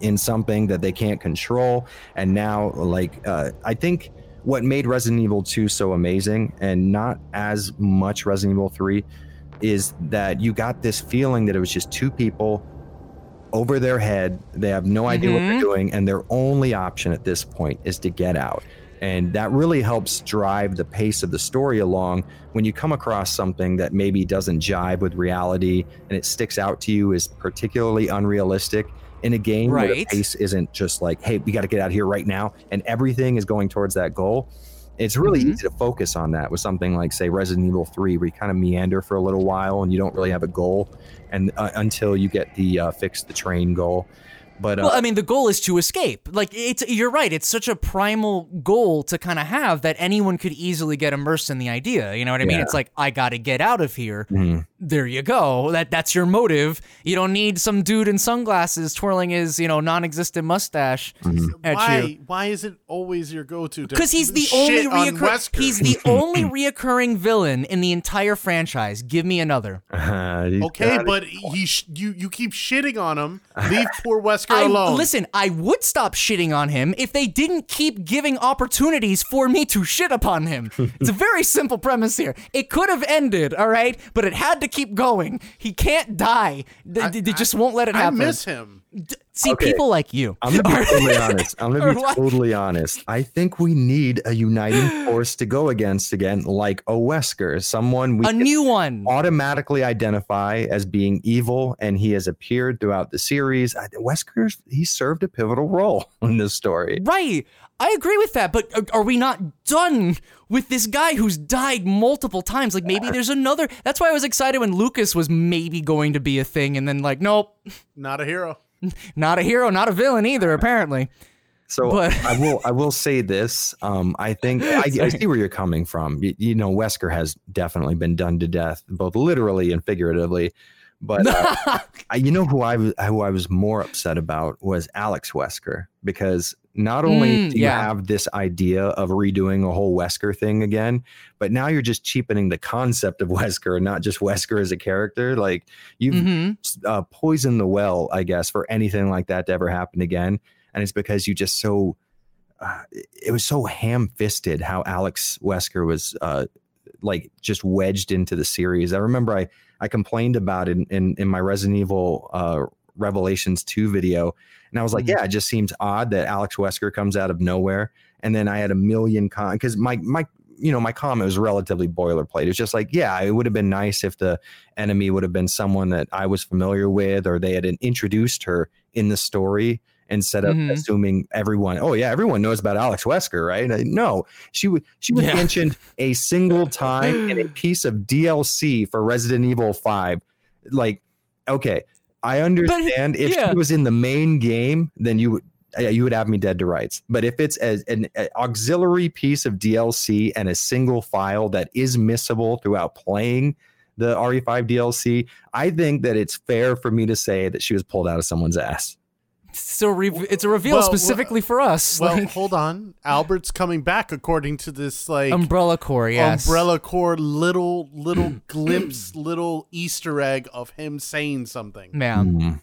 in something that they can't control, and now like uh, I think what made Resident Evil 2 so amazing, and not as much Resident Evil 3, is that you got this feeling that it was just two people over their head. They have no idea what Mhm. they're doing, and their only option at this point is to get out. And that really helps drive the pace of the story along when you come across something that maybe doesn't jive with reality and it sticks out to you as particularly unrealistic in a game where the Right. pace isn't just like, hey, we got to get out of here right now, and everything is going towards that goal. It's really Mhm. easy to focus on that with something like, say, Resident Evil 3, where you kind of meander for a little while and you don't really have a goal, and uh, until you get the uh, fix the train goal. But uh, Well, I mean, the goal is to escape. Like it's you're right. It's such a primal goal to kind of have that anyone could easily get immersed in the idea. You know what I mean? Yeah. It's like I got to get out of here. mhm. There you go. That that's your motive. You don't need some dude in sunglasses twirling his you know non-existent mustache at why? you. Why is it always your go-to? to Because he's the only on reoccur- Wesker? he's the only reoccurring villain in the entire franchise. Give me another. Uh, he's Okay, but he sh- you you keep shitting on him. Leave poor Wesker I, alone. listen, I would stop shitting on him if they didn't keep giving opportunities for me to shit upon him. it's a very simple premise here. It could have ended, all right, but it had to keep going. He can't die. They, they just won't let it happen. I happen. miss him. D- See, Okay. people like you. I'm gonna be totally honest. I'm gonna be totally honest. I think we need a uniting force to go against again, like a Wesker, someone we a new one. automatically identify as being evil, and he has appeared throughout the series. I- Wesker, he served a pivotal role in this story. Right. I agree with that, but are- are we not done with this guy who's died multiple times? Like maybe there's another. That's why I was excited when Lucas was maybe going to be a thing, and then like, nope, Not a hero. not a hero, not a villain either. Apparently. So But- I will I will say this. Um, I think I, I see where you're coming from. You, you know, Wesker has definitely been done to death, both literally and figuratively. But uh, I, you know who I was who I was more upset about was Alex Wesker because not only Mm, do you yeah. have this idea of redoing a whole Wesker thing again, but now you're just cheapening the concept of Wesker and not just Wesker as a character. Like you've hmm uh, poison the well, I guess, for anything like that to ever happen again. And it's because you just so, uh, it was so ham fisted how Alex Wesker was uh, like just wedged into the series. I remember I, I complained about it in, in, in my Resident Evil uh, Revelations 2 video. And I was like, Mhm. yeah, it just seems odd that Alex Wesker comes out of nowhere. And then I had a million con because my, my, you know, my comment was relatively boilerplate. It's just like, yeah, it would have been nice if the enemy would have been someone that I was familiar with, or they had introduced her in the story instead of Mhm. assuming everyone. Oh yeah, everyone knows about Alex Wesker, right? No, she was she was Yeah. mentioned a single time in a piece of DLC for Resident Evil Five. Like, okay, I understand if yeah. she was in the main game, then you would. You would have me dead to rights. But if it's as an auxiliary piece of DLC and a single file that is missable throughout playing the RE5 DLC, I think that it's fair for me to say that she was pulled out of someone's ass. So re- it's a reveal Well, specifically for us. Well, like, hold on. Albert's coming back according to this like Umbrella Corps, yes. Umbrella Corps little little glimpse, little Easter egg of him saying something. Man. Mm.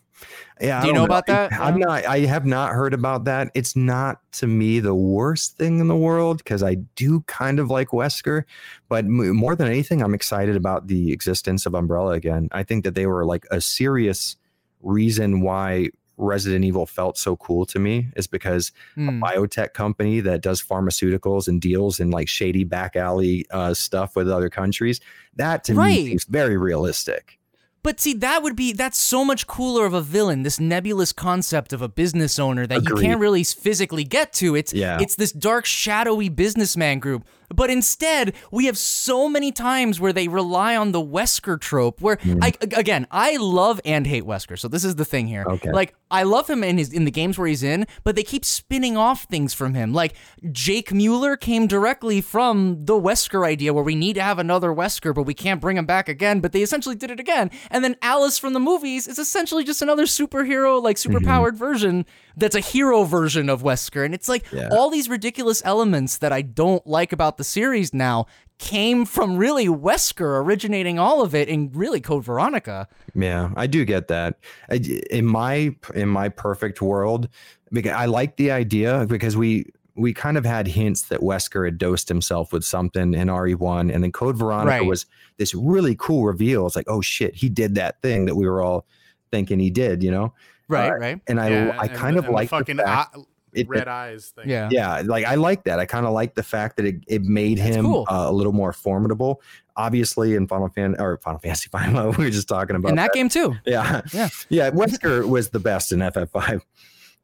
Yeah, Do you don't know about that? I'm Yeah. not. I have not heard about that. It's not to me the worst thing in the world because I do kind of like Wesker, but m- more than anything, I'm excited about the existence of Umbrella again. I think that they were like a serious reason why Resident Evil felt so cool to me is because a biotech company that does pharmaceuticals and deals in like shady back alley uh, stuff with other countries. That to Right. me seems very realistic. But see, that would be that's so much cooler of a villain. This nebulous concept of a business owner that you can't really physically get to. It's Yeah. it's this dark, shadowy businessman group. But instead, we have so many times where they rely on the Wesker trope. Where I Mm. again, I love and hate Wesker. So this is the thing here. Okay. Like I love him in his in the games where he's in, but they keep spinning off things from him. Like Jake Muller came directly from the Wesker idea, where we need to have another Wesker, but we can't bring him back again. But they essentially did it again. And then Alice from the movies is essentially just another superhero, like Mm-hmm. superpowered version that's a hero version of Wesker. And it's like Yeah. all these ridiculous elements that I don't like about the series now came from really Wesker originating all of it in really Code Veronica. Yeah, I do get that. I, in my in my perfect world, because I like the idea because we we kind of had hints that Wesker had dosed himself with something in RE1, and then Code Veronica Right. was this really cool reveal. It's like, oh shit, he did that thing that we were all thinking he did, you know. Right, Uh, right. And I Yeah, I kind the- of and the like the fucking fact, eye- it- red eyes thing. Yeah. yeah, like I like that. I kind of like the fact that it, it made That's him cool. uh, a little more formidable. Obviously, in Final Fan or Final Fantasy Five, we were just talking about In that game too. yeah. Yeah. Yeah. Wesker was the best in FF5.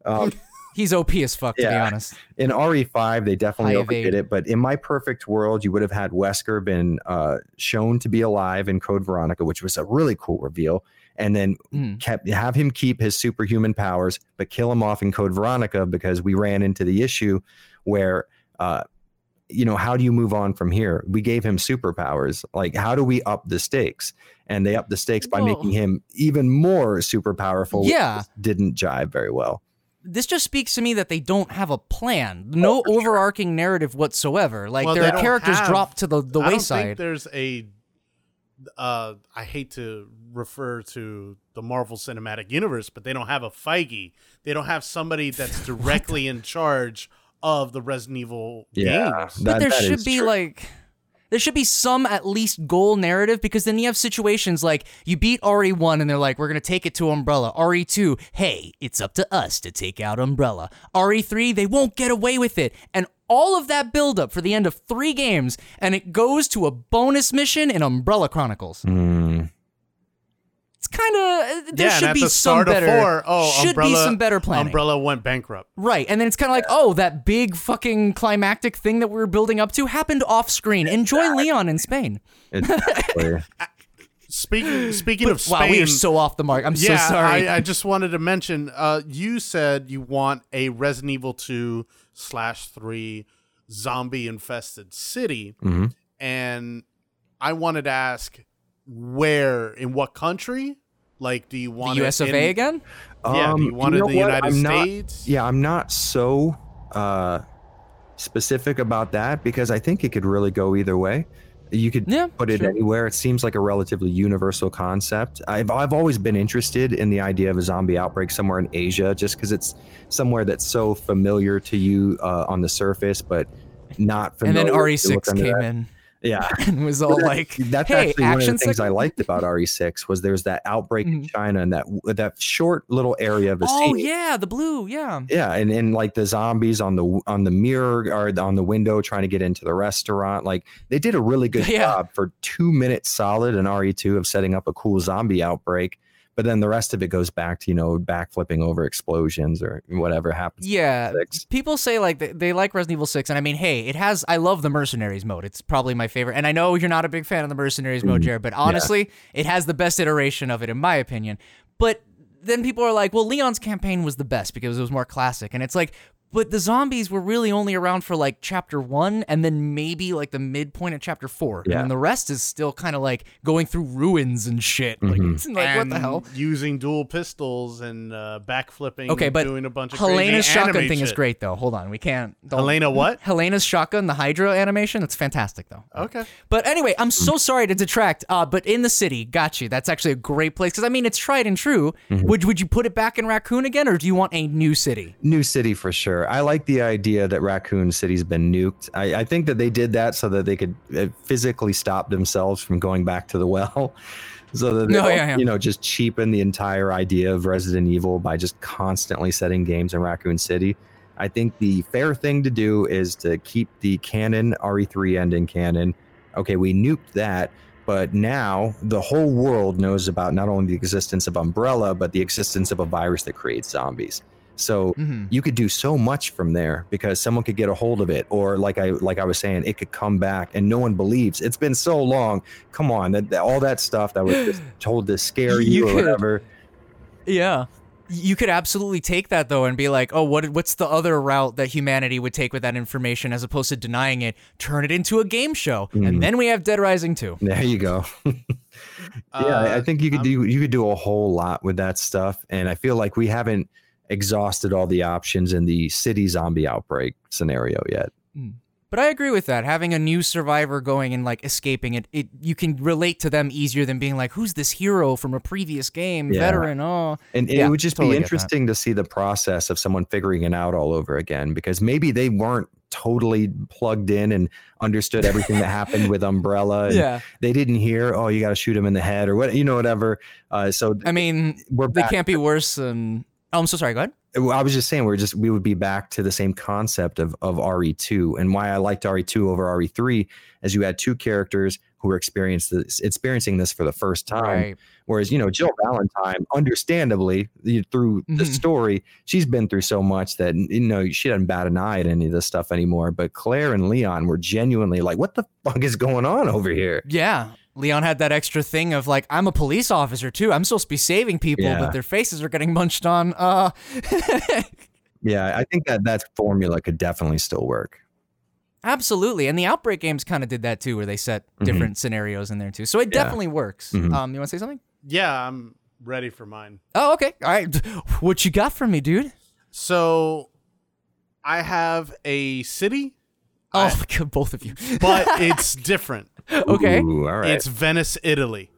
Um, He's OP as fuck, to be honest. in RE5, they definitely High overdid it. But in my perfect world, you would have had Wesker been uh, shown to be alive in Code Veronica, which was a really cool reveal. And then Mhm. kept have him keep his superhuman powers, but kill him off in Code Veronica because we ran into the issue where, uh, you know, how do you move on from here? We gave him superpowers. Like, how do we up the stakes? And they up the stakes by Well- making him even more super powerful. Yeah. just didn't jive very well. This just speaks to me that they don't have a plan. No Oh, overarching narrative whatsoever. Like Well, their characters have- drop to the, the I don't think wayside. there's a. Uh, I hate to refer to the Marvel Cinematic Universe, but they don't have a Feige. They don't have somebody that's directly in charge of the Resident Evil Yeah, games. that- but there that should is be true. like there should be some at least goal narrative because then you have situations like you beat RE1 and they're like, we're gonna take it to Umbrella. RE2, hey, it's up to us to take out Umbrella. RE3, they won't get away with it. And all of that buildup for the end of three games, and it goes to a bonus mission in Umbrella Chronicles. Mm, It's kind of there yeah, should be the some better. of four, oh, should Umbrella, be some better planning. Umbrella went bankrupt. Right, and then it's kind of like, oh, that big fucking climactic thing that we were building up to happened off screen. Enjoy Leon in Spain. it's, Speaking speaking of Spain, Wow, we are so off the mark. I'm yeah, so sorry. I, I just wanted to mention. Uh, you said you want a Resident Evil two slash three zombie infested city, Mhm. and I wanted to ask where in what country? Like, do you the want US it of in, A again? Yeah, do you want it in know the what? United I'm not- yeah, I'm not so uh, specific about that because I think it could really go either way. You could Yeah, put it sure. anywhere. It seems like a relatively universal concept. I've I've always been interested in the idea of a zombie outbreak somewhere in Asia, just because it's somewhere that's so familiar to you uh, on the surface, but not familiar. And then RE6 came that. in Yeah, and was all like, that's hey, actually one of the things I liked about RE6 was there's that outbreak in Mhm. China and that that short little area of a Oh, yeah, the blue, yeah. Yeah, and, and like the zombies on the on the mirror or on the window trying to get into the restaurant. Like they did a really good Yeah. job for two minutes solid in RE2 of setting up a cool zombie outbreak. But then the rest of it goes back to, you know, backflipping over explosions or whatever happens. Yeah, people say like they, they like Resident Evil 6 and I mean, hey, it has I love the mercenaries mode. It's probably my favorite. And I know you're not a big fan of the mercenaries mode, Mm, Jared, but honestly, it has the best iteration of it in my opinion. But then people are like, "Well, Leon's campaign was the best because it was more classic." And it's like, but the zombies were really only around for like chapter 1 and then maybe like the midpoint of chapter 4. Yeah. And the rest is still kind of like going through ruins and shit. Like, Mhm. it's like what the hell? Using dual pistols and uh, backflipping. Okay, and but doing a bunch of Helena's crazy shotgun anime thing is great though. Hold on, we can't. Helena, what? Helena's shotgun, the Hydra animation, that's fantastic though. Okay. But anyway, I'm so sorry to detract. Uh, but in the city, got you. That's actually a great place because I mean it's tried and true. Would would you put it back in Raccoon again, or do you want a new city? New city for sure. I like the idea that Raccoon City's been nuked. I, I think that they did that so that they could uh, physically stop themselves from going back to the well. So that they No, yeah, yeah. you know, just cheapen the entire idea of Resident Evil by just constantly setting games in Raccoon City. I think the fair thing to do is to keep the canon RE3 ending canon. Okay, we nuked that, But now the whole world knows about not only the existence of Umbrella, but the existence of a virus that creates zombies. So Mhm. you could do so much from there because someone could get a hold of it, or like I like I was saying, it could come back, and no one believes. It's been so long. Come on, that, that- all that stuff that was just told to scare you, You or could- whatever. Yeah. You could absolutely take that though and be like, "Oh, what what's the other route that humanity would take with that information as opposed to denying it? Turn it into a game show." Mhm. And then we have Dead Rising 2. There you go. yeah, I- I Uh, think you could I'm- do you could do a whole lot with that stuff, and I feel like we haven't exhausted all the options in the city zombie outbreak scenario yet. But I agree with that. Having a new survivor going and like escaping it, it you can relate to them easier than being like, "Who's this hero from a previous game? Yeah. Veteran?" Oh. And Yeah, it would just totally be interesting to see the process of someone figuring it out all over again because maybe they weren't totally plugged in and understood everything that happened with Umbrella. Yeah. They didn't hear, oh, you got to shoot him in the head or what, you know, whatever. Uh, so I mean, we're they back. can't be worse than Oh, I'm so sorry. Go ahead. I was just saying we're just we would be back to the same concept of of RE2 and why I liked RE2 over RE3 as you had two characters who were experiencing this experiencing this for the first time. Right. Whereas you know Jill Valentine, understandably through the Mhm. story, she's been through so much that you know she doesn't bat an eye at any of this stuff anymore. But Claire and Leon were genuinely like, "What the fuck is going on over here?" Yeah. Leon had that extra thing of like, I'm a police officer too. I'm supposed to be saving people, Yeah. but their faces are getting munched on. Uh, Yeah, I think that that formula could definitely still work. absolutely. And the Outbreak games kind of did that too, where they set Mhm. different scenarios in there too. So it Yeah. definitely works. Mhm. Um, you want to say something? Yeah, I'm ready for mine. Oh, okay. All right. What you got for me, dude? So I have a city, Oh, my God, both of you. but it's different. okay. Ooh, all right. It's Venice, Italy.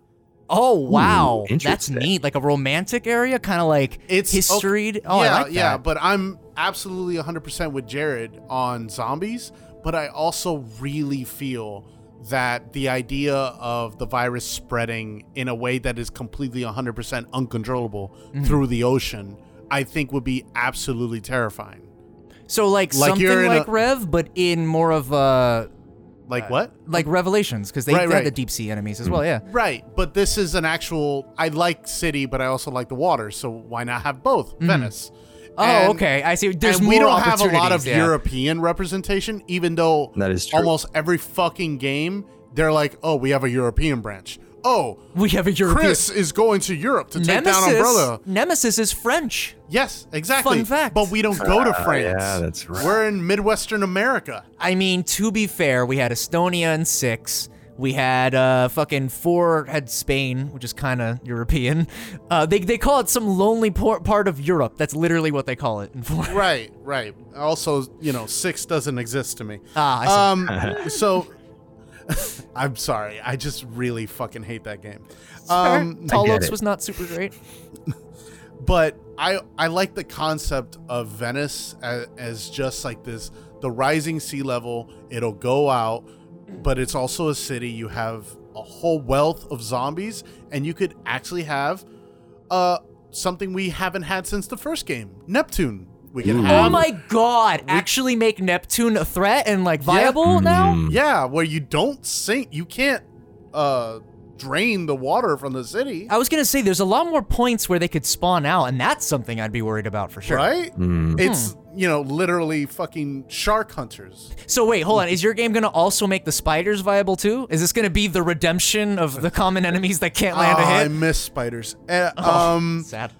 Oh, wow. That's neat. Like a romantic area, kind of like It's history. Oh, yeah, I like yeah, but I'm absolutely 100% with Jared on zombies, but I also really feel that the idea of the virus spreading in a way that is completely 100% uncontrollable Mm-hmm. through the ocean, I think would be absolutely terrifying. So like, Like something you're like a- Rev, but in more of a Like what? like Revelations, because they, Right, they had the deep sea enemies as well. Yeah. Right, but this is an actual. I like city, but I also like the water, so why not have both? Venice. Mm-hmm. Oh, And- okay. I see. There's and more we don't have a lot of yeah. European representation, even though That is true. almost every fucking game they're like, "Oh, we have a European branch." Oh, We have a European. Chris is going to Europe to take Nemesis. down Umbrella. Nemesis is French. Yes, exactly. Fun fact. But we don't go to Ah, France. yeah, that's right. We're in Midwestern America. I mean, to be fair, we had Estonia in six. We had uh fucking four had Spain, which is kind of European. Uh, they they call it some lonely por- part of Europe. That's literally what they call it in four. Right, right. Also, you know, six doesn't exist to me. Ah, I see. Um, so I'm sorry. I just really fucking hate that game. Um, Tall Oaks was not super great. but I I like the concept of Venice as, as just like this the rising sea level it'll go out but it's also a city you have a whole wealth of zombies and you could actually have uh something we haven't had since the first game Neptune we can Ooh. have Oh my god! Actually, make Neptune a threat and like viable now. Mm. yeah where you don't sink you can't uh drain the water from the city I was gonna say there's a lot more points where they could spawn out, and that's something I'd be worried about for sure. right Mm. it's you know literally fucking shark hunters So wait, hold on. Is your game gonna also make the spiders viable too? Is this gonna be the redemption of the common enemies that can't land Oh, a I hit? I miss spiders. Uh, Oh, um, sad.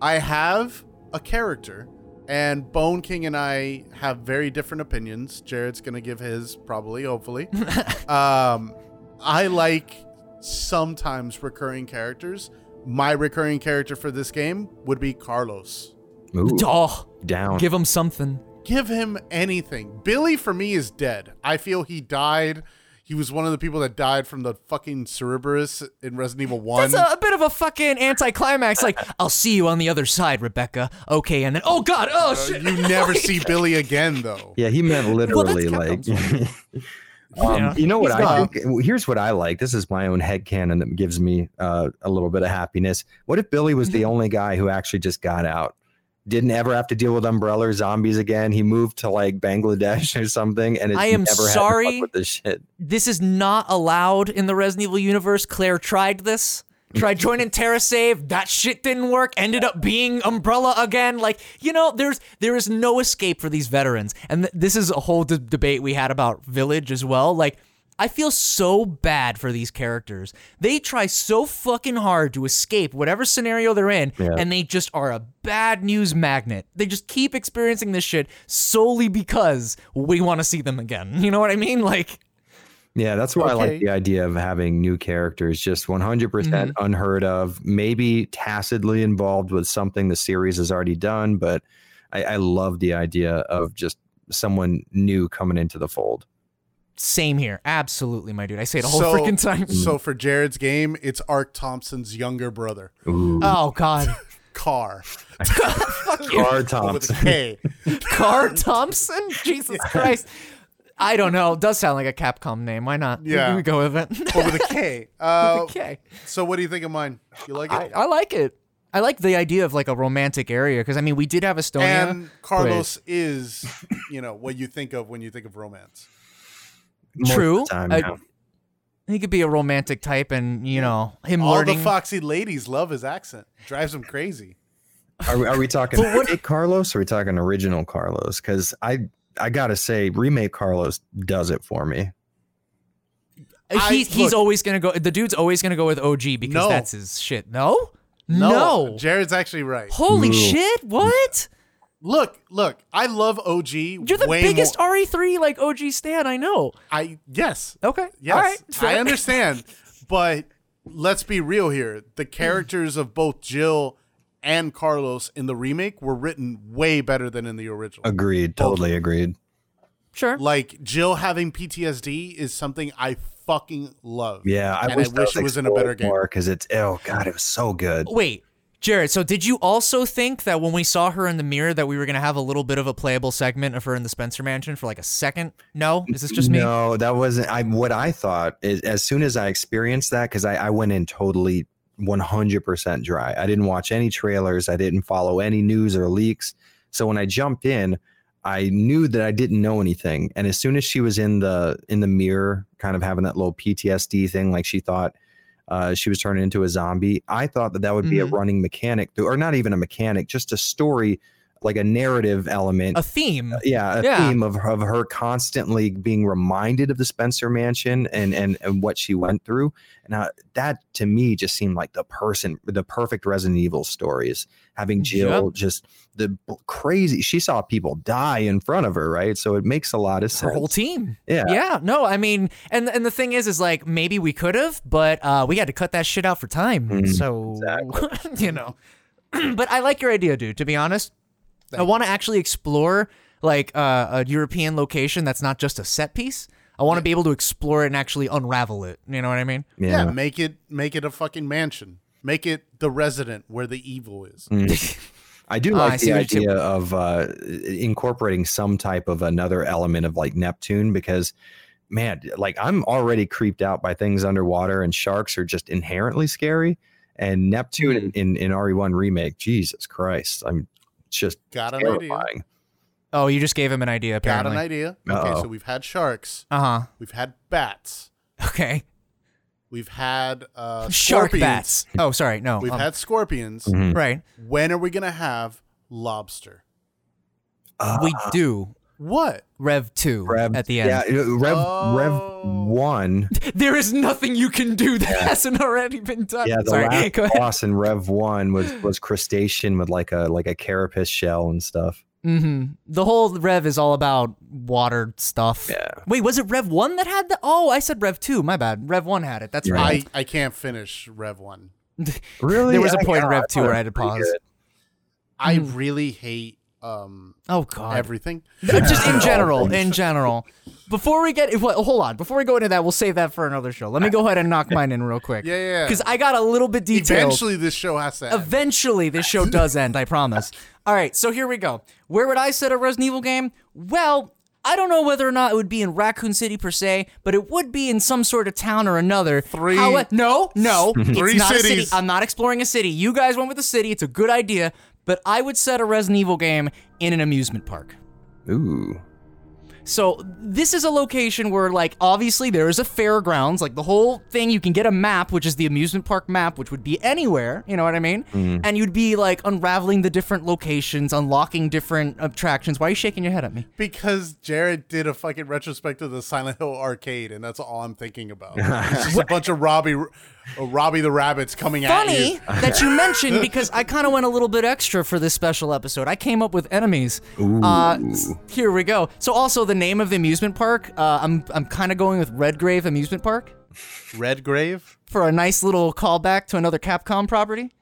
I have a character, and Bone King and I have very different opinions. Jared's gonna give his probably, hopefully. um, I like sometimes recurring characters. My recurring character for this game would be Carlos. Ooh, Oh, down. give him something. Give him anything. Billy for me is dead. I feel he died. He was one of the people that died from the fucking Cerberus in Resident Evil One. That's a, a bit of a fucking anticlimax. Like, I'll see you on the other side, Rebecca. Okay, and then, oh god, oh Uh, shit. you never see Billy again, though. Yeah, he meant literally like. um, Yeah. You know what He's I gone. think? Here's what I like. This is my own headcanon that gives me uh, a little bit of happiness. What if Billy was Mm-hmm. the only guy who actually just got out? Didn't ever have to deal with umbrella or zombies again. He moved to like Bangladesh or something, and it's I am never had to sorry. this shit. this is not allowed in the Resident Evil universe. Claire tried this. Tried joining TerraSave. That shit didn't work. Ended up being Umbrella again. Like you know, there's there is no escape for these veterans, and th- this is a whole d- debate we had about Village as well. Like I feel so bad for these characters. They try so fucking hard to escape whatever scenario they're in, Yeah. and they just are a bad news magnet. They just keep experiencing this shit solely because we want to see them again. You know what I mean? Like. Yeah, that's why I like the idea of having new characters, just 100% Mm-hmm. unheard of, maybe tacitly involved with something the series has already done. But I, I love the idea of just someone new coming into the fold. Same here. Absolutely, my dude. I say it the whole So- freaking time. So for Jared's game, it's Ark Thompson's younger brother, Ooh, Oh God. Carr, Car with a Thompson. K. Car Thompson? Jesus Christ. I don't know. It does sound like a Capcom name. Why not? Yeah. We, go with it. but with a K. Uh, okay. So what do you think of mine? You like I, it? I like it. I like the idea of like a romantic area because I mean we did have Estonia. and Carlos is, you know, what you think of when you think of romance. Most of True. the time, I- yeah. he could be a romantic type, and you know him All learning. the foxy ladies love his accent. Drives them crazy. Are, we- are we talking remake Carlos or are we talking original Carlos? Because I I gotta say, remake Carlos does it for me. I- he, he's look- always gonna go. The dude's always gonna go with OG because No. that's his shit. No. No. Jared's actually right. Holy No. shit! What? Look, look. I love OG. You're the way biggest More. RE3 like OG stan I know. I yes, Okay. yes. All right. I understand, but let's be real here. The characters of both Jill and Carlos in the remake were written way better than in the original. Agreed. Totally agreed. Sure. Like Jill having PTSD is something I fucking love. Yeah, I And I wish, wish it was in a better game. because it's oh god, it was so good. Wait, Jared. So did you also think that when we saw her in the mirror that we were gonna have a little bit of a playable segment of her in the Spencer Mansion for like a second? No, is this just me? No, that wasn't. I what I thought is as soon as I experienced that because I, I went in totally 100% dry. I didn't watch any trailers. I didn't follow any news or leaks. So when I jumped in, I knew that I didn't know anything. And as soon as she was in the in the mirror, kind of having that little PTSD thing, like she thought uh, she was turning into a zombie, I thought that that would be a Mhm. running mechanic, or not even a mechanic, just a story, like a narrative element A theme. yeah, a Yeah. theme of, of her constantly being reminded of the Spencer Mansion and and and what she went through. And uh, that to me just seemed like the person, the perfect Resident Evil stories. Having Jill Yep. just the crazy, she saw people die in front of her, right? So it makes a lot of sense. Her whole team. Yeah. Yeah. No, I mean, and and the thing is, is like maybe we could have, but uh, we had to cut that shit out for time. Mm, so you know. but I like your idea, dude. To be honest, I want to actually explore like uh, a European location that's not just a set piece. I want to be able to explore it and actually unravel it. You know what I mean? Yeah, Yeah. make it make it a fucking mansion. Make it the resident where the evil is. I do Ah, I like the idea of uh, incorporating some type of another element of like Neptune because, man, like I'm already creeped out by things underwater and sharks are just inherently scary. And Neptune in, in, in RE1 remake, Jesus Christ, I'm just Got an idea. Oh, you just gave him an idea. Got an idea. Okay, Uh-oh. so we've had sharks, Uh huh. we've had bats, Okay. we've had uh, Shark scorpions. bats. Oh, sorry. No. We've um, had scorpions. Mhm. right. When are we gonna have lobster? We Uh, do. What? Rev two Rev, at the end. Yeah, Rev, Oh. Rev 1. There is nothing you can do that hasn't already been done. Yeah, the Sorry. last Go ahead. boss in Rev 1 was, was crustacean with like a like a carapace shell and stuff. hmm The whole Rev is all about water stuff. Yeah. Wait, was it Rev one that had the? Oh, I said Rev two. My bad. Rev one had it. That's right. I, I can't finish Rev one. Really? There was a point in Rev 2 where I had to pause. good. I Hmm. really hate um oh God. everything. Just in general. In general. Before we get, well, hold on. Before we go into that, we'll save that for another show. Let me go ahead and knock mine in real quick. Yeah, yeah. Because I got a little bit detailed. Eventually, this show has to end. Eventually, this show does end, I promise. All right, so here we go. Where would I set a Resident Evil game? Well, I don't know whether or not it would be in Raccoon City per se, but it would be in some sort of town or another. Three- How- no, no, Three it's not a city. cities. I'm not exploring a city. You guys went with the city. It's a good idea. But I would set a Resident Evil game in an amusement park. Ooh. So this is a location where, like, obviously there is a fairgrounds. Like the whole thing, you can get a map, which is the amusement park map, which would be anywhere. You know what I mean? Mm-hmm. And you'd be like unraveling the different locations, unlocking different attractions. Why are you shaking your head at me? Because Jared did a fucking retrospective of the Silent Hill arcade, and that's all I'm thinking about. It's just a bunch of Robbie, uh, Robbie the rabbits coming at you. Funny that you mentioned because I kind of went a little bit extra for this special episode. I came up with enemies. Uh, here we go. So also the name of the amusement park. Uh, I'm I'm kind of going with Redgrave Amusement Park Redgrave. for a nice little callback to another Capcom property.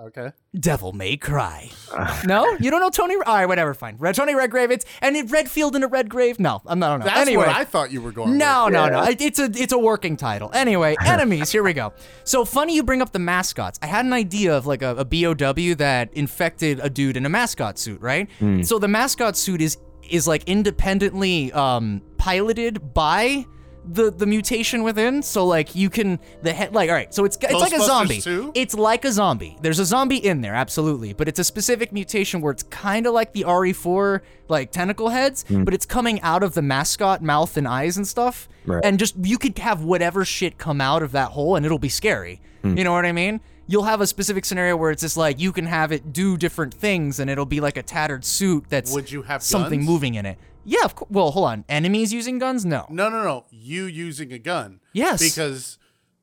Okay. Devil May Cry. no, you don't know Tony. All right, whatever, fine. Red Tony Redgrave. It's and it Redfield in a Redgrave. No, I'm not. I don't know. That's anyway, what I thought you were going. no, with. no, no. It- It's a it's a working title. Anyway, enemies. Here we go. So funny you bring up the mascots. I had an idea of like a, a BOW that infected a dude in a mascot suit, right? So the mascot suit is is like independently um, piloted by the the mutation within. So like you can the head like all right. So it's it's like a zombie. too? It's like a zombie. There's a zombie in there, absolutely, but it's a specific mutation where it's kind of like the RE4 like tentacle heads, hmm. but it's coming out of the mascot mouth and eyes and stuff. Right. And just you could have whatever shit come out of that hole and it'll be scary. Hmm. You know what I mean? You'll have a specific scenario where it's just like you can have it do different things and it'll be like a tattered suit that's Would you have something guns? moving in it. Yeah, of course. Well, hold on. Enemies using guns? No. No, no, no. You using a gun. Yes. Because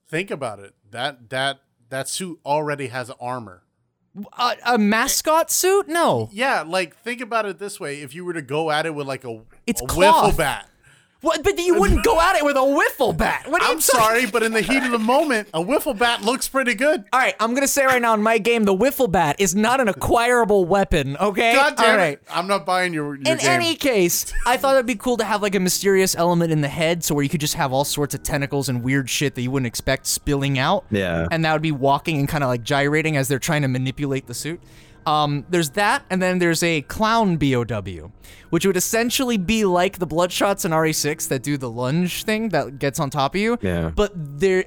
think about it. That that that suit already has armor. A, uh, a mascot suit? No. Yeah, like think about it this way: if you were to go at it with like a, It's a wiffle bat. What? But you wouldn't go at it with a wiffle bat. What I'm sorry, but in the heat of the moment, a wiffle bat looks pretty good. All right, I'm gonna say right now in my game, the wiffle bat is not an acquirable weapon. Okay. God damn All right. it! I'm not buying your, your In game. any case, I thought it'd be cool to have like a mysterious element in the head, so where you could just have all sorts of tentacles and weird shit that you wouldn't expect spilling out. Yeah. And that would be walking and kind of like gyrating as they're trying to manipulate the suit. Um, there's that, and then there's a clown BOW, which would essentially be like the Bloodshots in RE6 that do the lunge thing that gets on top of you. Yeah. But they're.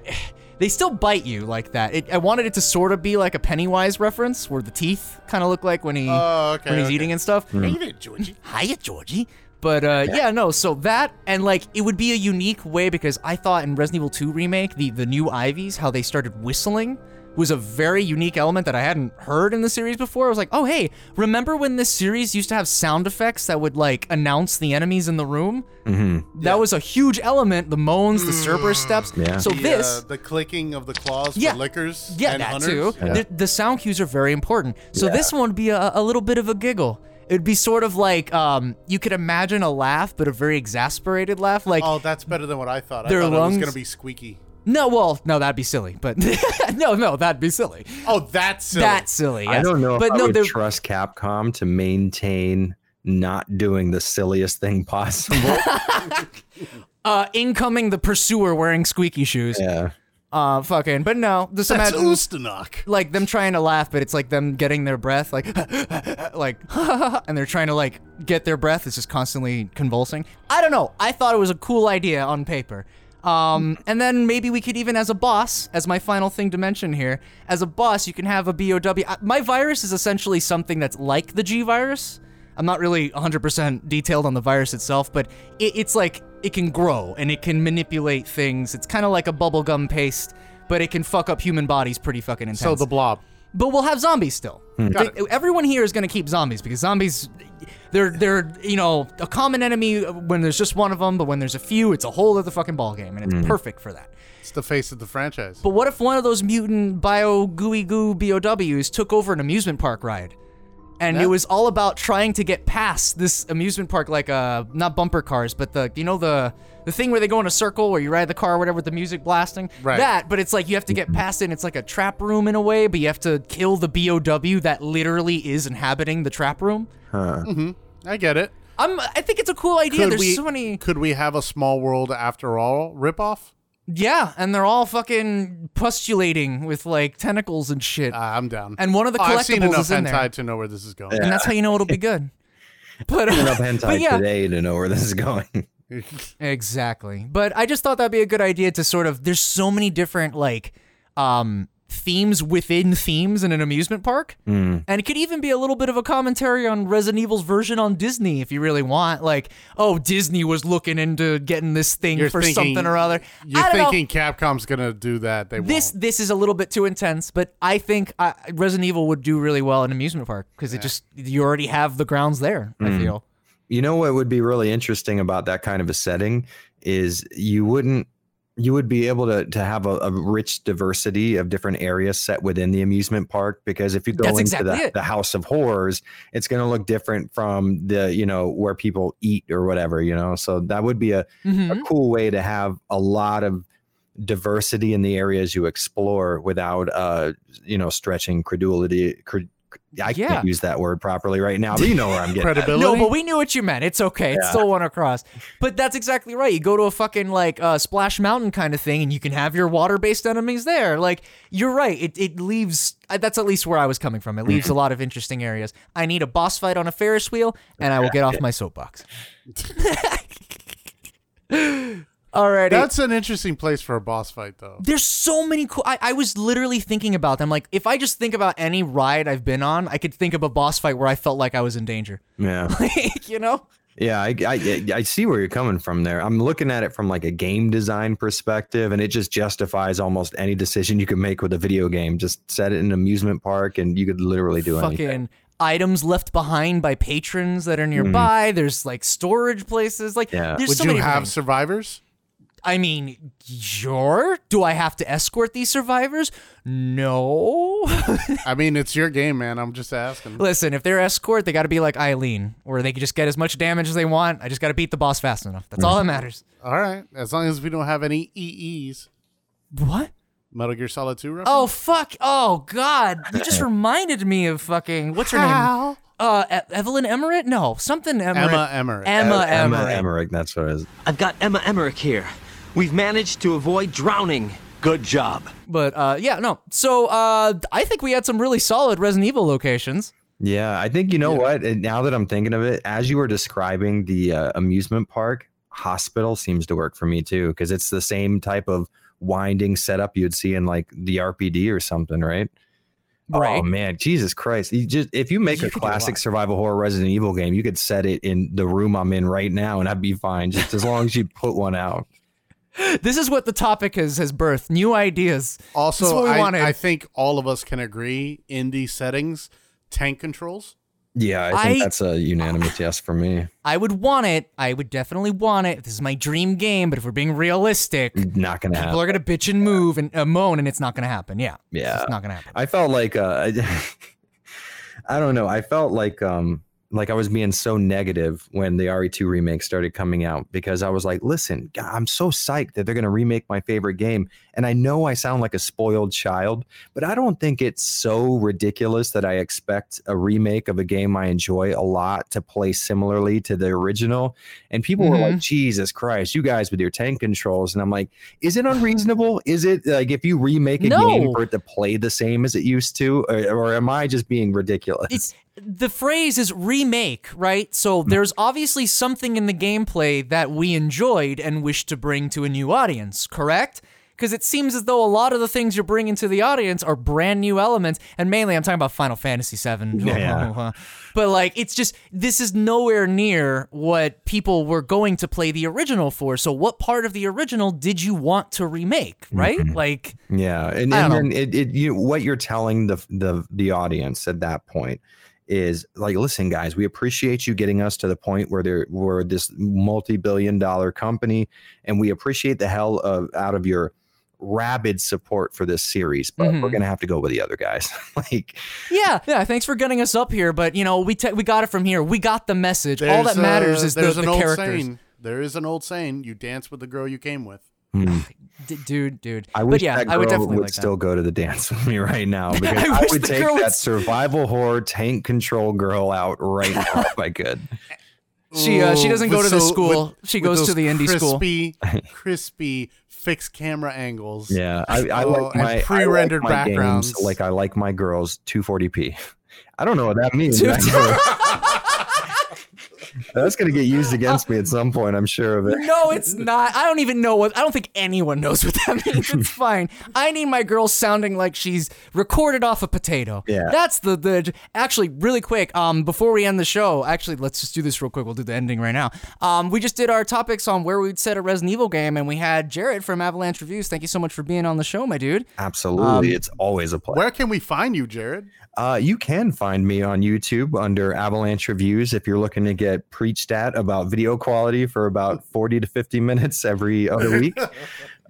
They still bite you like that. It, I wanted it to sort of be like a Pennywise reference, where the teeth kind of look like when he Oh, okay, when he's okay. eating and stuff. Hey there, Georgie. Hiya, Georgie. But uh, yeah. no. So that and like it would be a unique way because I thought in Resident Evil 2 remake the the new Ivies how they started whistling was a very unique element that I hadn't heard in the series before. I was like, oh hey, remember when this series used to have sound effects that would like announce the enemies in the room? Mm-hmm. That was a huge element. The moans, the Cerberus steps. Yeah. So The, this. uh, the clicking of the claws Yeah. for lickers. Yeah, and that hunters. too. Yeah. The, the sound cues are very important. So Yeah. this one would be a, a little bit of a giggle. It would be sort of like um, you could imagine a laugh, but a very exasperated laugh. Like Oh, that's better than what I thought. I Their thought it was gonna be squeaky. No, well, no, that'd be silly. But no, no, that'd be silly. Oh, that's silly. That's silly. I don't know if But I no, would they're- trust Capcom to maintain not doing the silliest thing possible. uh, incoming the pursuer wearing squeaky shoes. yeah. Uh, fucking. But no, just That's imagine Ustanok. like them trying to laugh, but it's like them getting their breath, like, like, and they're trying to like get their breath. It's just constantly convulsing. I don't know. I thought it was a cool idea on paper. Um, and then maybe we could even, as a boss, as my final thing to mention here, as a boss, you can have a BOW. My virus is essentially something that's like the G virus. I'm not really 100% detailed on the virus itself, but it, it's like it can grow and it can manipulate things. It's kind of like a bubblegum paste, but it can fuck up human bodies pretty fucking intense. So the blob. But we'll have zombies still. Got They- Everyone here is going to keep zombies because zombies, they're they're you know a common enemy when there's just one of them, but when there's a few, it's a whole other fucking ball game, and it's perfect for that. It's the face of the franchise. But what if one of those mutant bio gooey goo BOWs took over an amusement park ride? And Yeah. it was all about trying to get past this amusement park, like uh, not bumper cars, but the you know the the thing where they go in a circle where you ride the car or whatever with the music blasting. Right. That, but it's like you have to get past it. and It's like a trap room in a way, but you have to kill the BOW that literally is inhabiting the trap room. Huh. I get it. I'm. I think it's a cool idea. There's we so many. could we have a small world after all ripoff? Yeah, and they're all fucking postulating with like tentacles and shit. Uh, I'm down. And one of the collectibles Oh, I've seen collectibles enough is in there. hentai to know where this is going. and that's how you know it'll be good. But, uh, Enough hentai but yeah, today to know where this is going. exactly. But I just thought that'd be a good idea to sort of. There's so many different like um themes within themes in an amusement park. Mm. And it could even be a little bit of a commentary on Resident Evil's version on Disney if you really want. Like, oh, Disney was looking into getting this thing You're for thinking- something or other. You're don't know. thinking Capcom's gonna do that? They This won't. this is a little bit too intense, but I think uh, Resident Evil would do really well in amusement park because it just you already have the grounds there. I feel. You know what would be really interesting about that kind of a setting is you wouldn't you would be able to to have a, a rich diversity of different areas set within the amusement park because if you go That's into exactly the, the house of horrors it's going to look different from the you know where people eat or whatever you know so that would be a, Mhm. a cool way to have a lot of diversity in the areas you explore without uh you know stretching credulity cred- I Yeah. can't use that word properly right now, but you know where I'm getting. at. Credibility. No, but we knew what you meant. It's okay. It's Yeah. still one across. But that's exactly right. You go to a fucking like uh, Splash Mountain kind of thing, and you can have your water-based enemies there. Like you're right. It it leaves. uh, That's at least where I was coming from. It leaves a lot of interesting areas. I need a boss fight on a Ferris wheel, and I will get off my soapbox. Alrighty. That's an interesting place for a boss fight, though. There's so many cool. I, I was literally thinking about them. Like, if I just think about any ride I've been on, I could think of a boss fight where I felt like I was in danger. Yeah. Like, you know? Yeah, I, I I see where you're coming from there. I'm looking at it from like a game design perspective, and it just justifies almost any decision you can make with a video game. Just set it in an amusement park, and you could literally do anything. Fucking anything. items left behind by patrons that are nearby. Mm-hmm. There's like storage places. Like, Yeah. there's Would so you many have things. survivors? I mean, sure. Do I have to escort these survivors? No. I mean, it's your game, man. I'm just asking. Listen, if they're escort, they got to be like Eileen, where they can just get as much damage as they want. I just got to beat the boss fast enough. That's all that matters. All right, as long as we don't have any EEs. What? Metal Gear Solid 2 reference? Oh fuck! Oh god! You just reminded me of fucking what's her name? Uh, e- Evelyn Emmerich? No, something Emmerich. Emma Emmerich. Emma Emma Emmerich. Emmerich, that's what it is. I've got Emma Emmerich here. We've managed to avoid drowning. Good job. But uh, yeah, no. So uh, I think we had some really solid Resident Evil locations. Yeah, I think you know what. And now that I'm thinking of it, as you were describing the uh, amusement park, hospital seems to work for me too because it's the same type of winding setup you'd see in like the RPD or something, right? Right. Oh man, Jesus Christ! You just if you make You a could do a classic survival horror Resident Evil game, you could set it in the room I'm in right now, and I'd be fine. Just as long as you put one out. This is what the topic has has birthed. New ideas. This is Also, what we I, wanted. I think all of us can agree in these settings, tank controls. Yeah, I think I- that's a unanimous yes for me. I would want it. I would definitely want it. This is my dream game. But if we're being realistic, Not gonna people happen. are gonna bitch and move and uh, moan, and it's not gonna happen. Yeah. Yeah. It's not gonna happen. I felt like uh I don't know. I felt like um like I was being so negative when the RE2 remake started coming out because I was like, listen, God, I'm so psyched that they're going to remake my favorite game. And I know I sound like a spoiled child, but I don't think it's so ridiculous that I expect a remake of a game I enjoy a lot to play similarly to the original. And people were like, mm-hmm. Jesus Christ, you guys with your tank controls. And I'm like, is it unreasonable? Is it like if you remake a No. game for it to play the same as it used to? Or, or am I just being ridiculous? It's the phrase is remake, right? So hmm. there's obviously something in the gameplay that we enjoyed and wish to bring to a new audience, correct? Because it seems as though a lot of the things you're bringing to the audience are brand new elements, and mainly I'm talking about Final Fantasy VII. Yeah. but like, it's just this is nowhere near what people were going to play the original for. So, what part of the original did you want to remake, mm-hmm. right? Like, Yeah, and, and then it, it you what you're telling the the the audience at that point is like, listen, guys, we appreciate you getting us to the point where there we're this multi-billion dollar company, and we appreciate the hell of out of your rabid support for this series, but we're Mhm. gonna have to go with the other guys. like, Yeah, yeah. Thanks for getting us up here, but you know, we te- we got it from here. We got the message. All that matters uh, is the, there's the an old characters. saying. There is an old saying: "You dance with the girl you came with." hmm, D- dude, dude. I but wish yeah, that girl I would definitely would like still go to the dance with me right now because I I, would take that would- survival horror tank control girl out right now if I could. She uh, she doesn't go with to the school. with- she goes to the indie school. crispy, crispy fixed camera angles. Yeah, I, I Oh, like my I pre-rendered like my games backgrounds. like I like my girls 240p. I don't know what that means. Two- I know- That's gonna get used against me at some point. I'm sure of it. No, it's not. I don't even know what. I don't think anyone knows what that means. It's fine. I need my girl sounding like she's recorded off a potato. Yeah. That's the the. Actually, really quick. Um, before we end the show, actually, let's just do this real quick. We'll do the ending right now. Um, we just did our topics on where we'd set a Resident Evil game, and we had Jared from Avalanche Reviews. Thank you so much for being on the show, my dude. Absolutely, it's always a pleasure. Where can we find you, Jared? Uh, you can find me on YouTube under Avalanche Reviews if you're looking to get preached at about video quality for about 40 to 50 minutes every other week.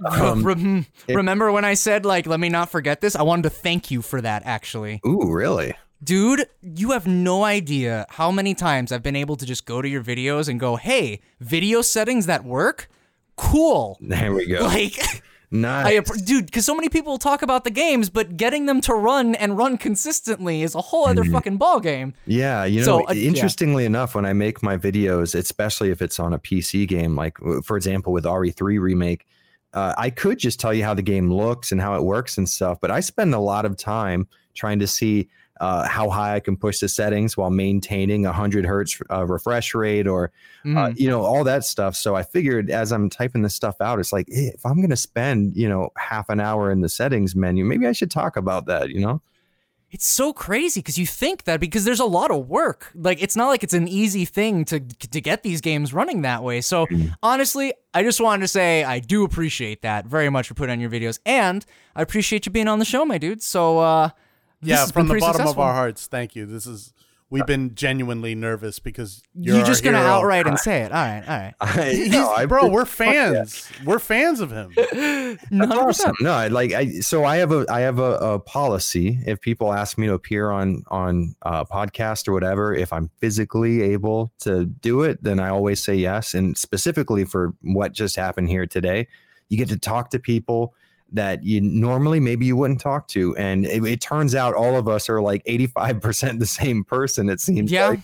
Um, Rem- remember when I said like, let me not forget this? I wanted to thank you for that. Actually. ooh, really? Dude, you have no idea how many times I've been able to just go to your videos and go, hey, video settings that work? Cool. There we go. Like, nice. app- dude, because so many people talk about the games, but getting them to run and run consistently is a whole other fucking ball game. Yeah, you know, So, uh, yeah. interestingly enough, when I make my videos, especially if it's on a PC game, like for example with RE3 remake, uh, I could just tell you how the game looks and how it works and stuff, but I spend a lot of time trying to see uh, how high I can push the settings while maintaining a hundred hertz uh, refresh rate or uh, Mm. you know all that stuff. So I figured as I'm typing this stuff out, it's like eh, if I'm gonna spend you know half an hour in the settings menu, maybe I should talk about that. You know. It's so crazy because you think that because there's a lot of work. Like it's not like it's an easy thing to to get these games running that way. So honestly, I just wanted to say I do appreciate that very much for putting on your videos, and I appreciate you being on the show, my dude. So uh, Yeah, from the bottom successful. of our hearts, thank you. This is we've been genuinely nervous because you're, You're just gonna hero. outright and say it. All right, all right. I, no, I- bro, we're fuck yeah. fans. We're fans of him. That's awesome. No, I like I so I have a I have a, a policy. If people ask me to appear on on a podcast or whatever, if I'm physically able to do it, then I always say yes. And specifically for what just happened here today, you get to talk to people that you normally maybe you wouldn't talk to, and it, it turns out all of us are like 85 percent the same person. It seems Yeah. like.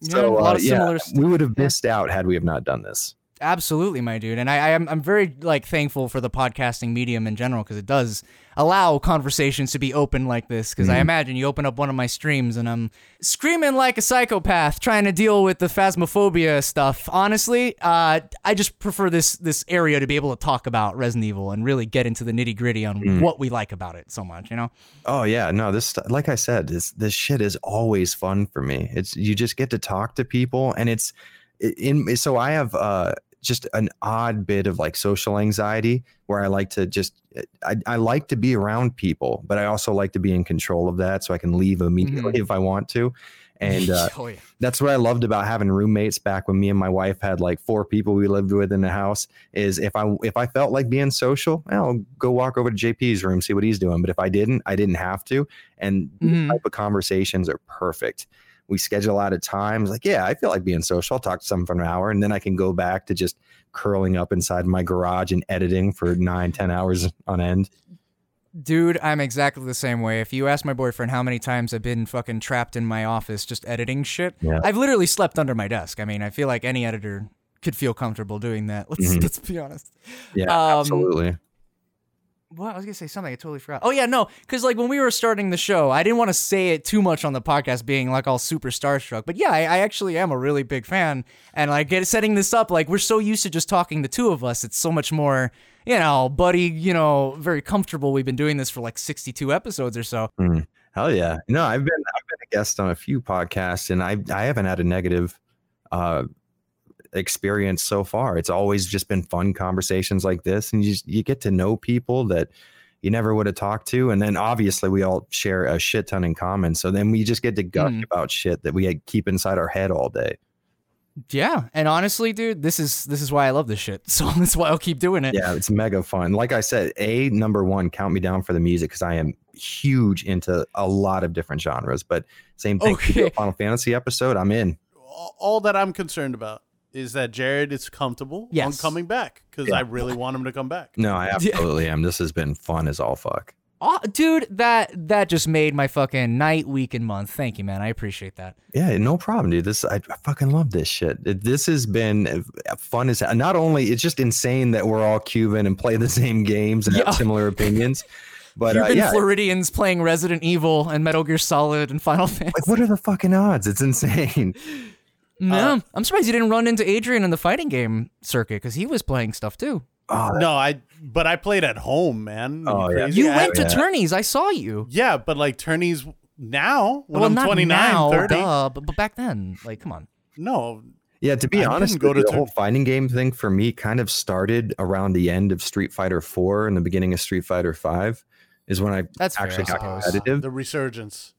Yeah, So a lot uh, of yeah, we would have missed out had we have not done this. Absolutely, my dude, and I, I am I'm very like thankful for the podcasting medium in general because it does allow conversations to be open like this. Because I imagine you open up one of my streams and I'm screaming like a psychopath trying to deal with the phasmophobia stuff. Honestly, uh, I just prefer this this area to be able to talk about Resident Evil and really get into the nitty gritty on what we like about it so much. You know? Oh yeah, no, this like I said, this this shit is always fun for me. It's you just get to talk to people and it's in so I have uh just an odd bit of like social anxiety where I like to just eh, I, I like to be around people, but I also like to be in control of that so I can leave immediately mm-hmm. if I want to. And uh, oh yeah. that's what I loved about having roommates back when me and my wife had like four people we lived with in the house. Is if I if I felt like being social, I'll go walk over to JP's room, see what he's doing. But if I didn't, I didn't have to. And these mm-hmm. type of conversations are perfect. We schedule out a time. It's like, yeah, I feel like being social. I'll talk to someone for an hour, and then I can go back to just curling up inside my garage and editing for nine, ten hours on end. Dude, I'm exactly the same way. If you ask my boyfriend how many times I've been fucking trapped in my office just editing shit, Yeah. I've literally slept under my desk. I mean, I feel like any editor could feel comfortable doing that. Let's Mhm. let's be honest. Yeah, Um, absolutely. What I was gonna say something I totally forgot. Oh yeah, no, because like when we were starting the show, I didn't want to say it too much on the podcast, being like all super starstruck. But yeah, I, I actually am a really big fan, and like get setting this up, like we're so used to just talking the two of us. It's so much more, you know, buddy, you know, very comfortable. We've been doing this for like sixty-two episodes or so. Hell yeah. No, I've been I've been a guest on a few podcasts and I I haven't had a negative uh experience so far. It's always just been fun conversations like this and you just, you get to know people that you never would have talked to and then obviously we all share a shit ton in common. So then we just get to gush Mm. about shit that we keep inside our head all day. Yeah, and honestly, dude, this is this is why I love this shit. So that's why I'll keep doing it. Yeah, it's mega fun. Like I said, a number one, count me down for the music because I am huge into a lot of different genres. But same thing, if a Okay. Final Fantasy episode, I'm in. all all that I'm concerned about is that Jared is comfortable on Yes. coming back because Yeah. I really want him to come back. No, I absolutely am. This has been fun as all fuck. Aw, dude, that that just made my fucking night, week, and month. Thank you, man. I appreciate that. Yeah, no problem, dude. This I, I fucking love this shit. This has been uh, fun as not only it's just insane that we're all Cuban and play the same games and Yeah. have similar opinions, but uh, Cuban yeah, Floridians playing Resident Evil and Metal Gear Solid and Final Fantasy. like what are the fucking odds? It's insane. Yeah, uh, I'm surprised you didn't run into Adrian in the fighting game circuit because he was playing stuff too. Oh, No, I but I played at home, man. Oh, yeah. crazy? You I- went to yeah. tourneys. I saw you. Yeah, but like tourneys now when well, I'm not 29, now, 30. duh, but, but back then, like, come on. No, Yeah, to be I honest, go to the whole fighting game thing for me kind of started around the end of Street Fighter 4 and the beginning of Street Fighter 5 is when I That's fair, actually I got suppose. competitive. the resurgence.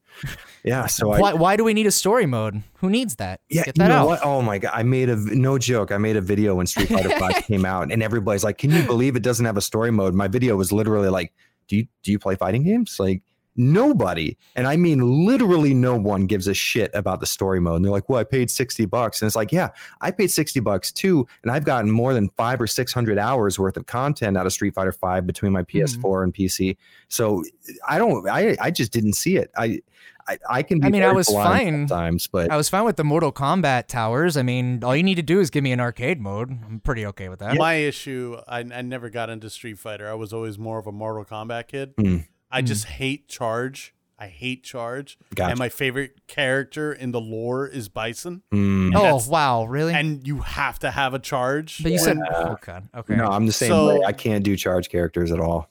Yeah, so I why, why do we need a story mode? Who needs that? yeah, Get you know out. what? Oh my god, I made a no joke. I made a video when Street Fighter 5 came out and everybody's like, "Can you believe it doesn't have a story mode?" My video was literally like, "Do you do you play fighting games?" Like nobody, and I mean literally no one gives a shit about the story mode. And they're like, "Well, I paid 60 bucks." And it's like, "Yeah, I paid 60 bucks too, and I've gotten more than 5 or 600 hours worth of content out of Street Fighter 5 between my PS4 and PC." So, I don't I I just didn't see it. I I, I can be I mean, I was fine. sometimes, but I was fine with the Mortal Kombat towers. I mean, all you need to do is give me an arcade mode. I'm pretty okay with that. My issue, I, I never got into Street Fighter. I was always more of a Mortal Kombat kid. Mm. I hmm. just hate Charge. I hate Charge. Gotcha. And my favorite character in the lore is Bison. Mm. Oh wow, really? And you have to have a Charge. But you said, uh, oh god, okay. No, I'm the same so, way. I can't do Charge characters at all.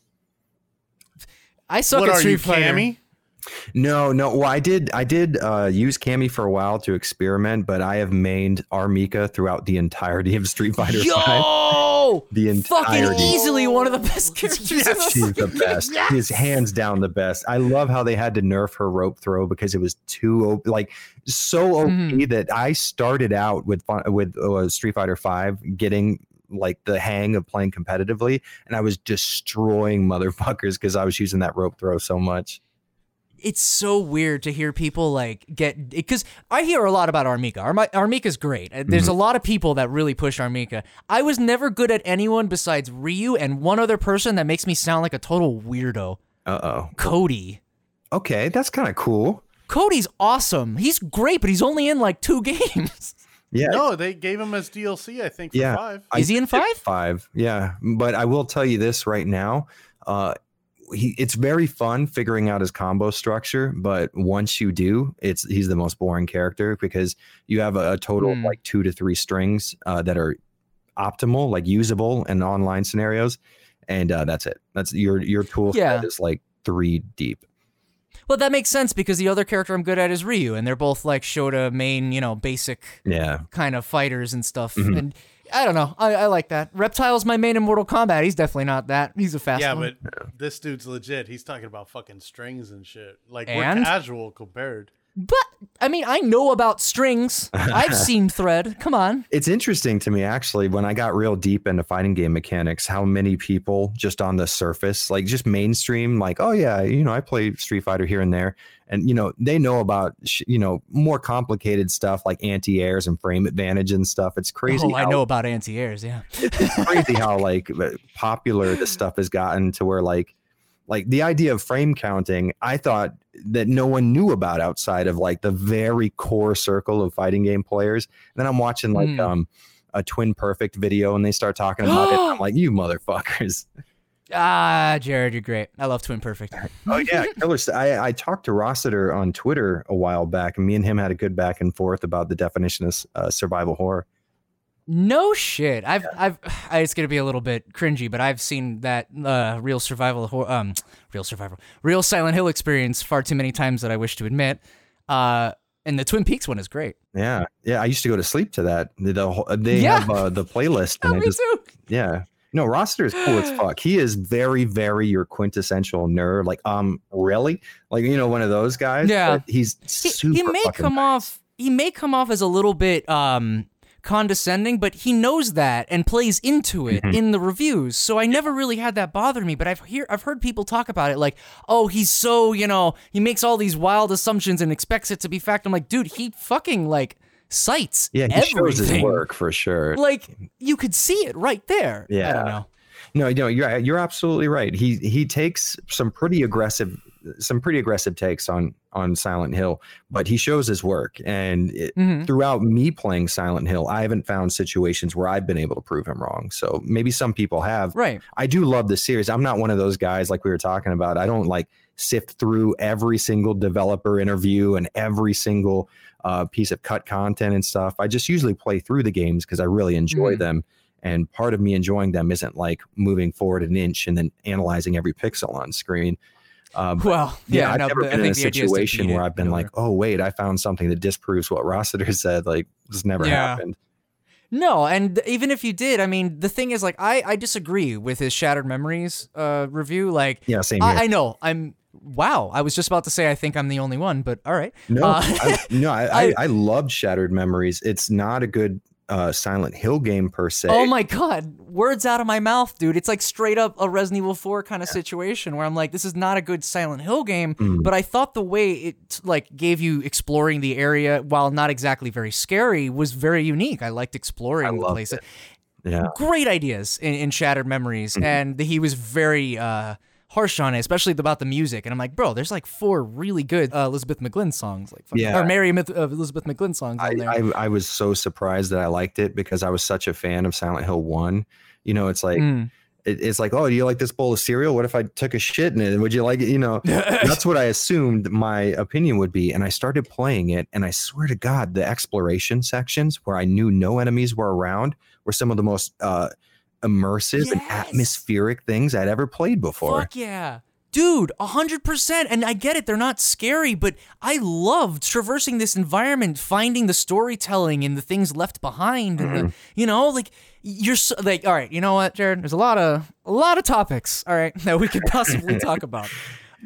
I suck what at Street Fighter. Cammy? No, no. Well, I did. I did uh, use Cammy for a while to experiment, but I have mained R. Mika throughout the entirety of Street Fighter. Yo! 5 the fucking easily one of the best characters. Yes. She's the best. Yes. his hands down the best. I love how they had to nerf her rope throw because it was too op- like so OP mm. Mm-hmm. that I started out with with uh, Street Fighter Five getting like the hang of playing competitively, and I was destroying motherfuckers because I was using that rope throw so much it's so weird to hear people like get because I hear a lot about R. Mika. Armi- R. Mika's great. Uh, There's a lot of people that really push R. Mika. I was never good at anyone besides Ryu and one other person that makes me sound like a total weirdo. Uh oh. Cody. Okay, that's kind of cool. Cody's awesome. He's great, but he's only in like two games. Yeah. No, they gave him as DLC, I think, for Yeah. five. Is he in five? Five, yeah. But I will tell you this right now. Uh, he, it's very fun figuring out his combo structure, but once you do, it's he's the most boring character because you have a, a total of Hmm. like two to three strings uh, that are optimal, like usable in online scenarios, and uh, that's it. That's your your tool Yeah. is like three deep. Well, that makes sense because the other character I'm good at is Ryu, and they're both like Shoto main, you know, basic Yeah, kind of fighters and stuff. Mhm. And I don't know. I, I like that. Reptile's my main in Mortal Kombat. He's definitely not that. He's a fast yeah, one. but this dude's legit. He's talking about fucking strings and shit. Like And? we're casual compared. But I mean, I know about strings. I've seen thread. Come on. It's interesting to me actually when I got real deep into fighting game mechanics, how many people just on the surface, like just mainstream, like, oh yeah, you know, I play Street Fighter here and there, and you know, they know about sh- you know more complicated stuff like anti-airs and frame advantage and stuff. It's crazy. Oh, I know about anti-airs. Yeah. It's crazy how like popular this stuff has gotten to where like like the idea of frame counting i thought that no one knew about outside of like the very core circle of fighting game players and then i'm watching like Hmm. um a twin perfect video and they start talking about it i'm like you motherfuckers Ah, Jared, you're great. I love Twin Perfect. oh yeah killer i i talked to rossiter on twitter a while back and me and him had a good back and forth about the definition of uh, survival horror No shit. I've I've it's gonna be a little bit cringy, but I've seen that uh, real survival horror, um real survival real Silent Hill experience far too many times that I wish to admit. Uh, and the Twin Peaks one is great. yeah yeah i used to go to sleep to that the, the they Yeah. have uh, the playlist and Oh, me just too. Yeah. No, Rossiter is cool as fuck. He is very, very your quintessential nerd. Like, um, really? Like, you know, one of those guys. Yeah. he's He, super. he may come nice. off he may come off as a little bit um condescending, but he knows that and plays into it Mhm. in the reviews. So I never really had that bother me, but I've hear I've heard people talk about it like, "Oh, he's so, you know, he makes all these wild assumptions and expects it to be fact." I'm like, "Dude, he fucking like cites Yeah, he everything. shows his work for sure. Like you could see it right there. I Yeah. don't know. No, no, you're you're absolutely right. He he takes some pretty aggressive some pretty aggressive takes on on Silent Hill, but he shows his work. And it, Mhm. throughout me playing Silent Hill, I haven't found situations where I've been able to prove him wrong. So maybe some people have. Right. I do love the series. I'm not one of those guys like we were talking about. I don't like sift through every single developer interview and every single uh, piece of cut content and stuff. I just usually play through the games because I really enjoy Mhm. them. And part of me enjoying them isn't like moving forward an inch and then analyzing every pixel on screen. Uh, Well, yeah, I've no, never but I been in a think the idea is to situation where I've been like, oh, wait, I found something that disproves what Rossiter said. Like, this never Yeah. happened. No, and even if you did, I mean, the thing is, like, I I disagree with his Shattered Memories uh review. Like, Yeah, same here. I, I know I'm. Wow, I was just about to say I think I'm the only one, but all right. No, Uh, I, no, I, I- I loved Shattered Memories. It's not a good uh, Silent Hill game per se. Oh my god, words out of my mouth, dude. It's like straight up a Resident Evil 4 kind of situation where I'm like, this is not a good Silent Hill game, Mm. but I thought the way it like gave you exploring the area while not exactly very scary was very unique. I liked exploring the loved place. Yeah, Great ideas in, in Shattered Memories, Mm-hmm. and he was very uh harsh on it, especially about the music. And I'm like, bro, there's like four really good uh, Elizabeth McGlynn songs, like fucking- Yeah. or Mary Myth- uh, Elizabeth McGlynn songs I, on there. I, I was so surprised that I liked it because I was such a fan of Silent Hill One. You know, it's like Mm. it, it's like, oh, do you like this bowl of cereal? What if I took a shit in it? Would you like it? You know, that's what I assumed my opinion would be. And I started playing it, and I swear to God, the exploration sections where I knew no enemies were around were some of the most uh, immersive and atmospheric things I'd ever played before. Fuck yeah. Dude, 100%. And I get it, they're not scary, but I loved traversing this environment, finding the storytelling and the things left behind. Mm-hmm. the, you know, like, you're so, like, all right, you know what, Jared? There's a lot of, a lot of topics, all right, that we could possibly talk about.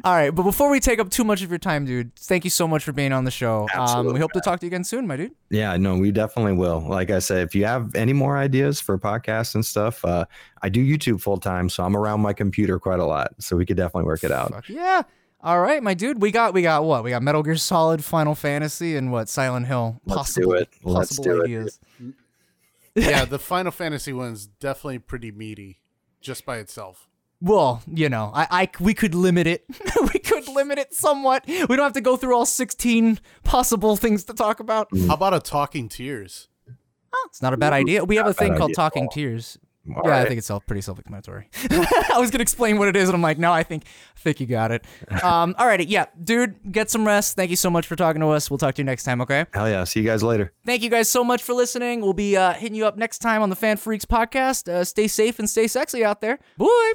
All right, but before we take up too much of your time, dude, thank you so much for being on the show. um, we Absolutely, hope to talk to you again soon, my dude. Yeah, no, we definitely will. Like I said, if you have any more ideas for podcasts and stuff, uh, I do YouTube full time, so I'm around my computer quite a lot. So we could definitely work it out. Fuck yeah. All right, my dude. We got we got what? We got Metal Gear Solid, Final Fantasy, and what? Silent Hill. Possible, Let's do Possible, it. Let's possible do it, ideas. yeah, the Final Fantasy one's definitely pretty meaty, just by itself. Well, you know, I, I we could limit it. we could limit it somewhat. We don't have to go through all sixteen possible things to talk about. Mm. How about a Talking Tears? It's not a bad idea. We have a thing called Talking. Tears. All yeah, I think it's self, pretty self-explanatory. I was gonna explain what it is, and I'm like, no, I think I think you got it. Um, all righty, yeah, dude, get some rest. Thank you so much for talking to us. We'll talk to you next time. Okay. Hell yeah. See you guys later. Thank you guys so much for listening. We'll be uh, hitting you up next time on the FanFreeks podcast. Uh, stay safe and stay sexy out there. Boy.